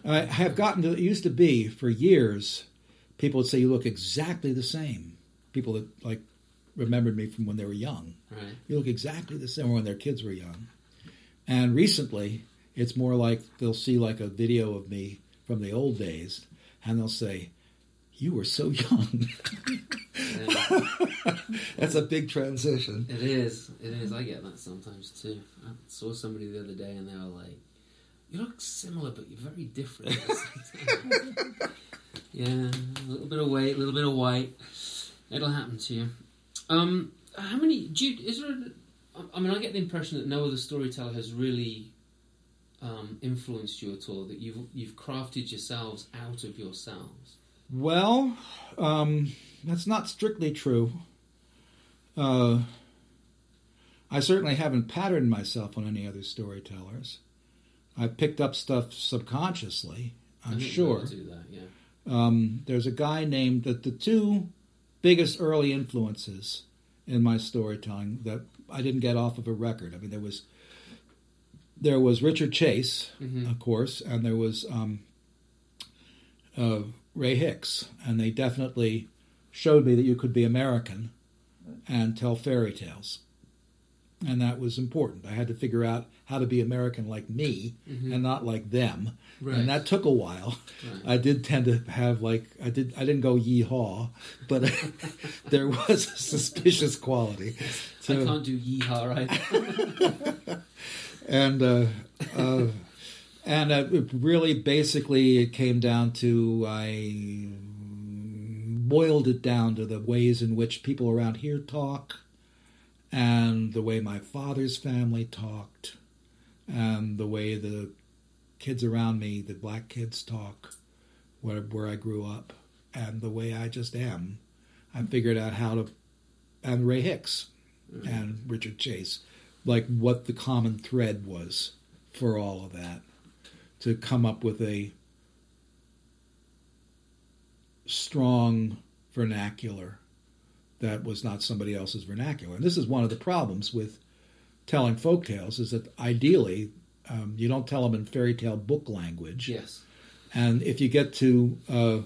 I have gotten to, it used to be for years, people would say you look exactly the same. People that like remembered me from when they were young. Right. You look exactly the same when their kids were young. And recently, it's more like they'll see like a video of me from the old days, and they'll say, "You were so young." That's a big transition. It is. It is. I get that sometimes too. I saw somebody the other day and they were like, "You look similar, but you're very different." at the same time." yeah, a little bit of weight, a little bit of white. It'll happen to you. Um, how many? Do you, is there? A, I mean, I get the impression that no other storyteller has really um, influenced you at all. That you've you've crafted yourselves out of yourselves. Well, um, that's not strictly true. Uh, I certainly haven't patterned myself on any other storytellers. I picked up stuff subconsciously. I'm sure. do that. Yeah. Um, there's a guy named that the two biggest early influences in my storytelling that I didn't get off of a record. I mean, there was there was Richard Chase, Mhm. of course, and there was um, uh, Ray Hicks, and they definitely showed me that you could be American and tell fairy tales, and that was important. I had to figure out how to be American like me and not like them, Right. and that took a while. Right. I did tend to have like I did I didn't go yeehaw, but there was a suspicious quality. I can't do yeehaw right. and uh, uh, and uh, it really basically it came down to I boiled it down to the ways in which people around here talk, and the way my father's family talked, and the way the kids around me, the black kids, talk, where where I grew up, and the way I just am. I figured out how to, and Ray Hicks, and Richard Chase, like what the common thread was for all of that, to come up with a strong vernacular that was not somebody else's vernacular. And this is one of the problems with telling folk tales is that ideally um, you don't tell them in fairy tale book language. yes. And if you get to uh,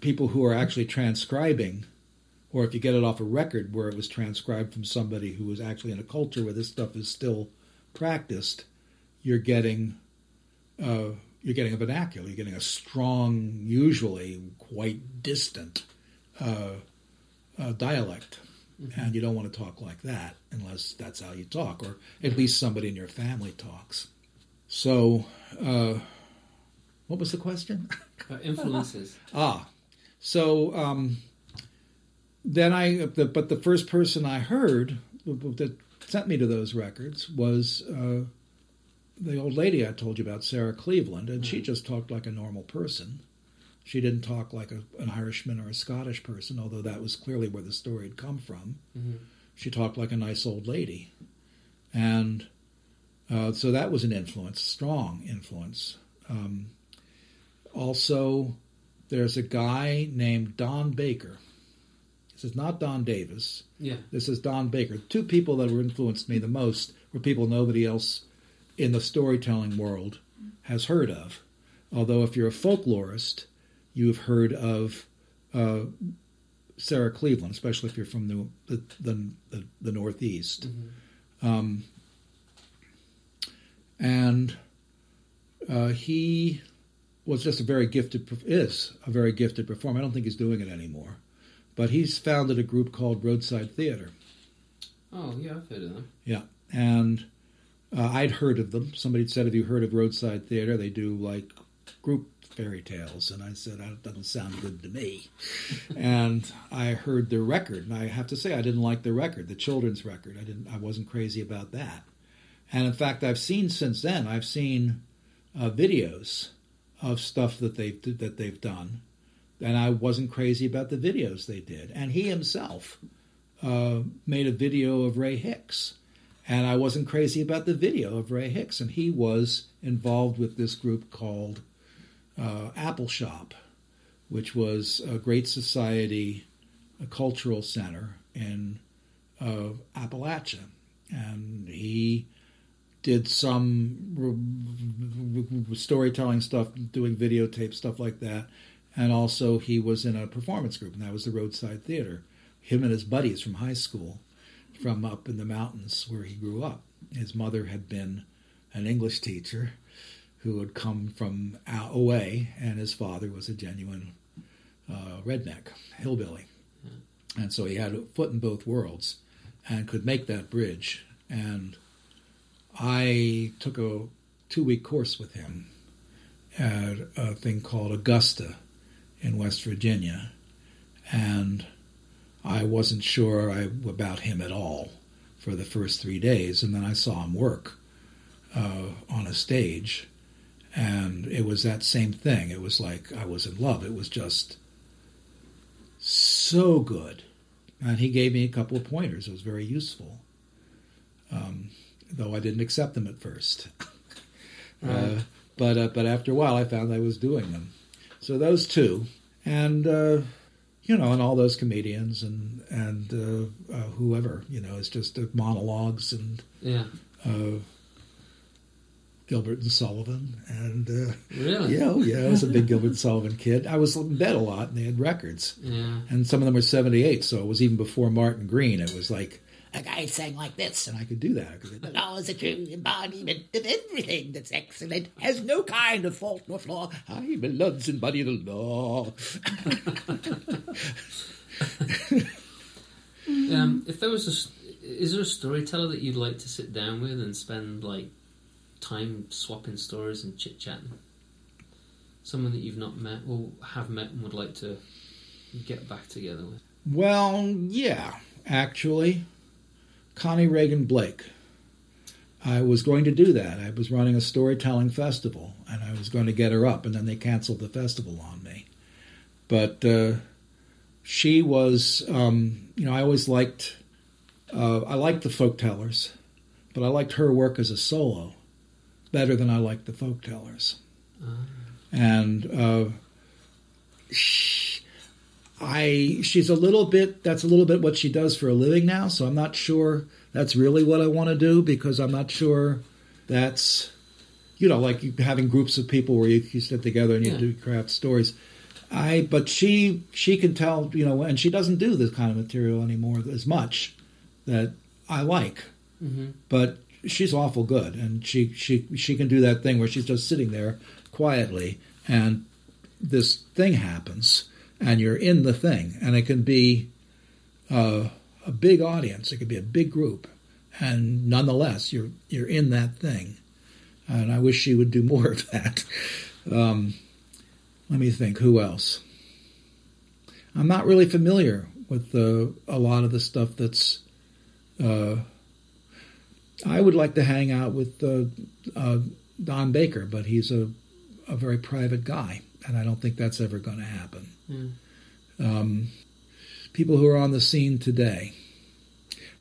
people who are actually transcribing, or if you get it off a record where it was transcribed from somebody who was actually in a culture where this stuff is still practiced, you're getting uh, you're getting a vernacular. You're getting a strong, usually quite distant uh, uh, dialect, and you don't want to talk like that unless that's how you talk, or at least somebody in your family talks. So. Uh, what was the question? Uh, influences. ah, so um, then I, the, but the first person I heard that sent me to those records was uh, the old lady I told you about, Sara Cleveland, and she just talked like a normal person. She didn't talk like a, an Irishman or a Scottish person, although that was clearly where the story had come from. She talked like a nice old lady, and uh, so that was an influence, strong influence. Um, also, there's a guy named Don Baker. This is not Don Davis. Yeah. This is Don Baker. Two people that were influenced me the most were people nobody else in the storytelling world has heard of. Although, if you're a folklorist, you've heard of uh, Sara Cleveland, especially if you're from the the, the, the, the Northeast. Um, and uh, he was just a very gifted is a very gifted performer. I don't think he's doing it anymore, but he's founded a group called Roadside Theater. Oh, yeah, I've heard of them. Yeah, and uh, I'd heard of them. Somebody said, "Have you heard of Roadside Theater? They do like group fairy tales." And I said, "That doesn't sound good to me." and I heard their record, and I have to say, I didn't like the record, the children's record. I didn't. I wasn't crazy about that. And in fact, I've seen since then. I've seen uh, videos of stuff that they've that they've done, and I wasn't crazy about the videos they did. And he himself uh, made a video of Ray Hicks, and I wasn't crazy about the video of Ray Hicks. And he was involved with this group called uh, Appalshop, which was a great society, a cultural center in uh, Appalachia, and he did some storytelling stuff, doing videotape stuff like that, and also he was in a performance group, and that was the Roadside Theater. Him and his buddies from high school, from up in the mountains where he grew up. His mother had been an English teacher who had come from away, and his father was a genuine uh, redneck hillbilly, and so he had a foot in both worlds, and could make that bridge. And I took a two-week course with him at a thing called Augusta in West Virginia, and I wasn't sure I, about him at all for the first three days, and then I saw him work uh, on a stage, and it was that same thing. It was like I was in love. It was just so good, and he gave me a couple of pointers. It was very useful, um, though I didn't accept them at first. uh, but uh, but after a while, I found I was doing them. So those two, and uh, you know, and all those comedians and and uh, uh, whoever, you know, it's just uh, monologues and Yeah. uh, Gilbert and Sullivan, and uh, Really? yeah, oh yeah, I was a big Gilbert and Sullivan kid. I was in bed a lot, and they had records, Yeah. and some of them were seventy eight, so it was even before Martyn Green. It was like a guy sang like this, and I could do that. 'cause The law is a true embodiment of everything that's excellent, has no kind of fault nor flaw. I belongs embody the law. Um, if there was a, is there a storyteller that you'd like to sit down with and spend like time swapping stories and chit chatting? Someone that you've not met or have met and would like to get back together with. Well, yeah, actually, Connie Regan Blake. I was going to do that. I was running a storytelling festival, and I was going to get her up, and then they canceled the festival on me. But uh, she was, um, you know, I always liked, uh, I liked the folk tellers, but I liked her work as a solo better than I liked the folk tellers. And uh, sh I she's a little bit that's a little bit what she does for a living now, so I'm not sure that's really what I want to do because I'm not sure that's you know like having groups of people where you, you sit together and you Yeah. do craft stories. I but she she can tell you know and she doesn't do this kind of material anymore as much that I like, Mm-hmm. but she's awful good and she she she can do that thing where she's just sitting there quietly and this thing happens and you're in the thing. And it can be uh, a big audience. It could be a big group. And nonetheless you're you're in that thing. And I wish she would do more of that. Um, let me think. Who else? I'm not really familiar with the, a lot of the stuff that's uh, I would like to hang out with uh, Don Baker, but he's a, a very private guy, and I don't think that's ever going to happen. Mm. Um, people who are on the scene today.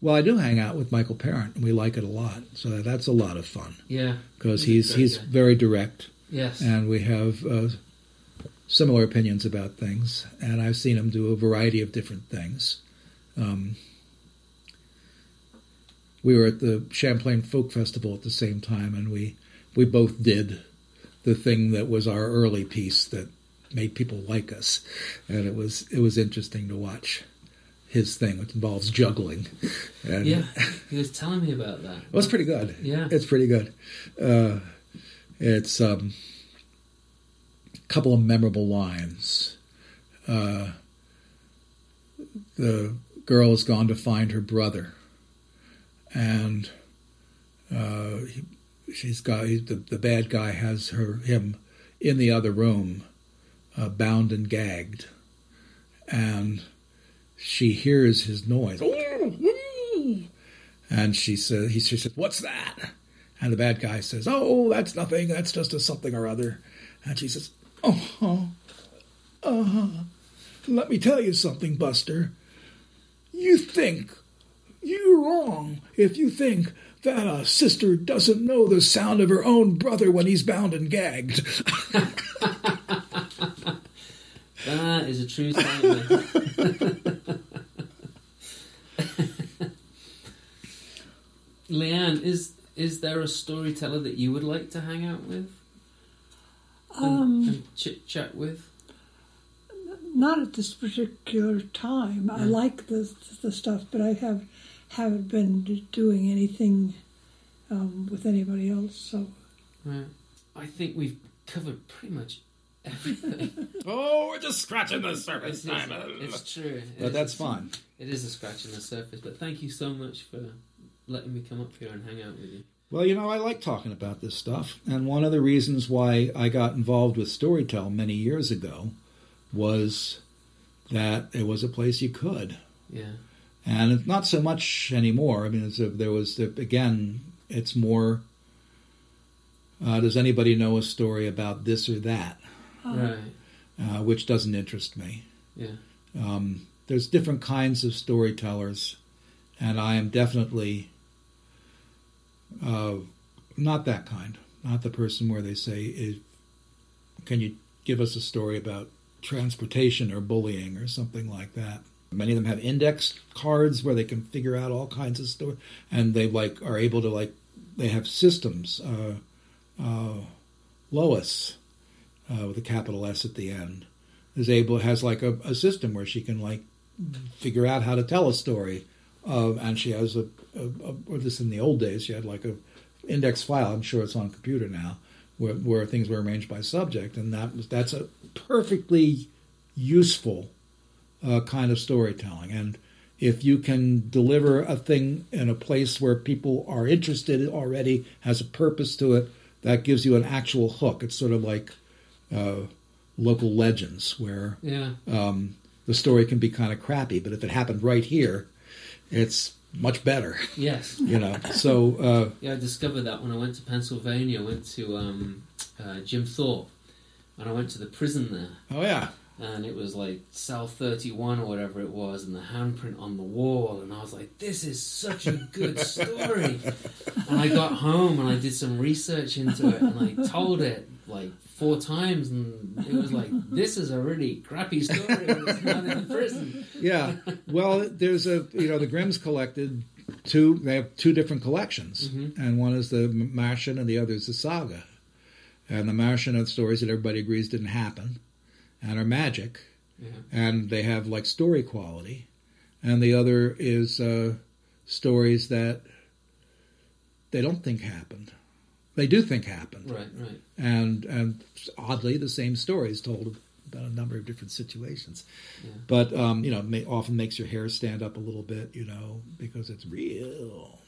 Well, I do hang out with Michael Parent, and we like it a lot, so that's a lot of fun Yeah. because He's he's very he's good. very direct, Yes. and we have uh, similar opinions about things. And I've seen him do a variety of different things. Um, we were at the Champlain Folk Festival at the same time, and we we both did the thing that was our early piece that made people like us, and it was it was interesting to watch his thing, which involves juggling. And yeah. He was telling me about that. it was pretty good. Yeah. it's pretty good. Uh, it's um, a couple of memorable lines. Uh, the girl has gone to find her brother, and uh, he, she's got he, the the bad guy has her him in the other room, uh, bound and gagged, and she hears his noise. And she says, he she says, "What's that?" And the bad guy says, "Oh, that's nothing. That's just a something or other." And she says, "Oh, uh huh. Let me tell you something, Buster. You think you're wrong if you think that a sister doesn't know the sound of her own brother when he's bound and gagged." That is a true statement. Leanne, is is there a storyteller that you would like to hang out with and, Um, and chit chat with? not at this particular time. I Mm. like the the stuff, but I have haven't been doing anything um, with anybody else. So Right. I think we've covered pretty much everything. Oh, we're just scratching the surface, it's- Simon. it's true. But It- that's fine. It is a scratch on the surface. But thank you so much for letting me come up here and hang out with you. Well, you know, I like talking about this stuff. And one of the reasons why I got involved with Storytell many years ago was that it was a place you could. Yeah. And it's not so much anymore. I mean, it's a, there was, again, it's more uh, does anybody know a story about this or that, Right. uh, which doesn't interest me. Yeah. Um, there's different kinds of storytellers, and I am definitely uh, not that kind. Not the person where they say, "Can you give us a story about transportation or bullying or something like that?" Many of them have index cards where they can figure out all kinds of stories, and they like are able to like they have systems. Uh, uh, Lois, uh, with a capital S at the end, is able has like a, a system where she can like figure out how to tell a story, uh, and she has a, a, a or this in the old days she had like a index file. I'm sure it's on computer now, where, where things were arranged by subject, and that was that's a perfectly useful uh, kind of storytelling. And if you can deliver a thing in a place where people are interested already, has a purpose to it, that gives you an actual hook. It's sort of like uh, local legends, where Yeah. um, the story can be kind of crappy, but if it happened right here, it's much better. Yes. You know, so uh, Yeah, I discovered that when I went to Pennsylvania. I went to um, uh, Jim Thorpe, and I went to the prison there. oh yeah, and it was like cell 31 or whatever it was and the handprint on the wall and i was like this is such a good story and i got home and i did some research into it and i told it like four times and it was like this is a really crappy story it's not in the prison yeah. Well, there's a you know the Grimm's collected two. They have two different collections, mm-hmm. and one is the Märchen, and the other is the Saga. And the Märchen are stories that everybody agrees didn't happen, and are magic, yeah. and they have like story quality, and the other is uh, stories that they don't think happened. They do think happened, right right and and oddly the same stories told about a number of different situations. Yeah. But um, you know, may, often makes your hair stand up a little bit, you know, because it's real.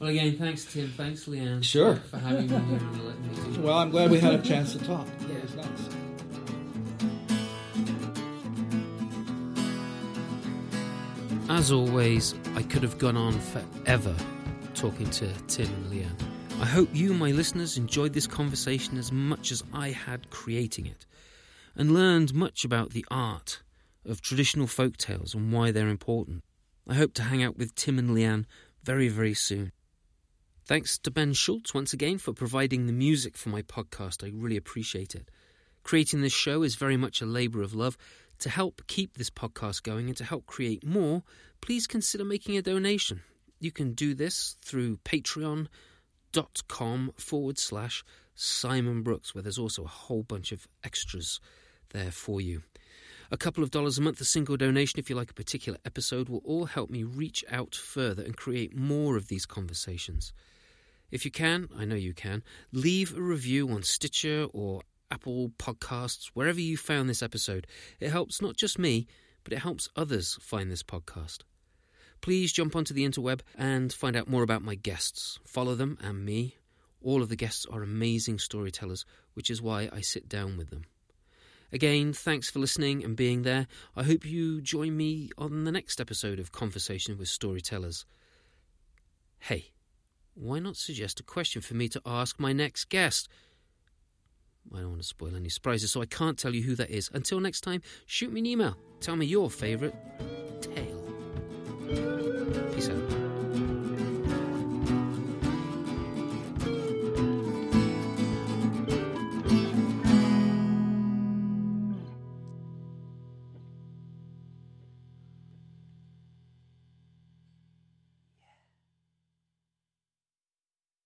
well again thanks tim thanks leanne Sure. for, for having me here and letting me do Well, I'm glad we had a chance to talk. Yeah. It was nice. As always, I could have gone on forever talking to Tim and Leanne. I hope you, my listeners, enjoyed this conversation as much as I had creating it, and learned much about the art of traditional folk tales and why they're important. I hope to hang out with Tim and Leanne very, very soon. Thanks to Ben Schultz once again for providing the music for my podcast. I really appreciate it. Creating this show is very much a labour of love. To help keep this podcast going and to help create more, please consider making a donation. You can do this through patreon.com forward slash Simon Brooks, where there's also a whole bunch of extras there for you. A couple of dollars a month, a single donation if you like a particular episode, will all help me reach out further and create more of these conversations. If you can, I know you can, leave a review on Stitcher or Apple Podcasts, wherever you found this episode. It helps not just me, but it helps others find this podcast. Please jump onto the interweb and find out more about my guests. Follow them and me. All of the guests are amazing storytellers, which is why I sit down with them. Again, thanks for listening and being there. I hope you join me on the next episode of Conversation with Storytellers. Hey, why not suggest a question for me to ask my next guest? I don't want to spoil any surprises, so I can't tell you who that is. Until next time, shoot me an email. Tell me your favourite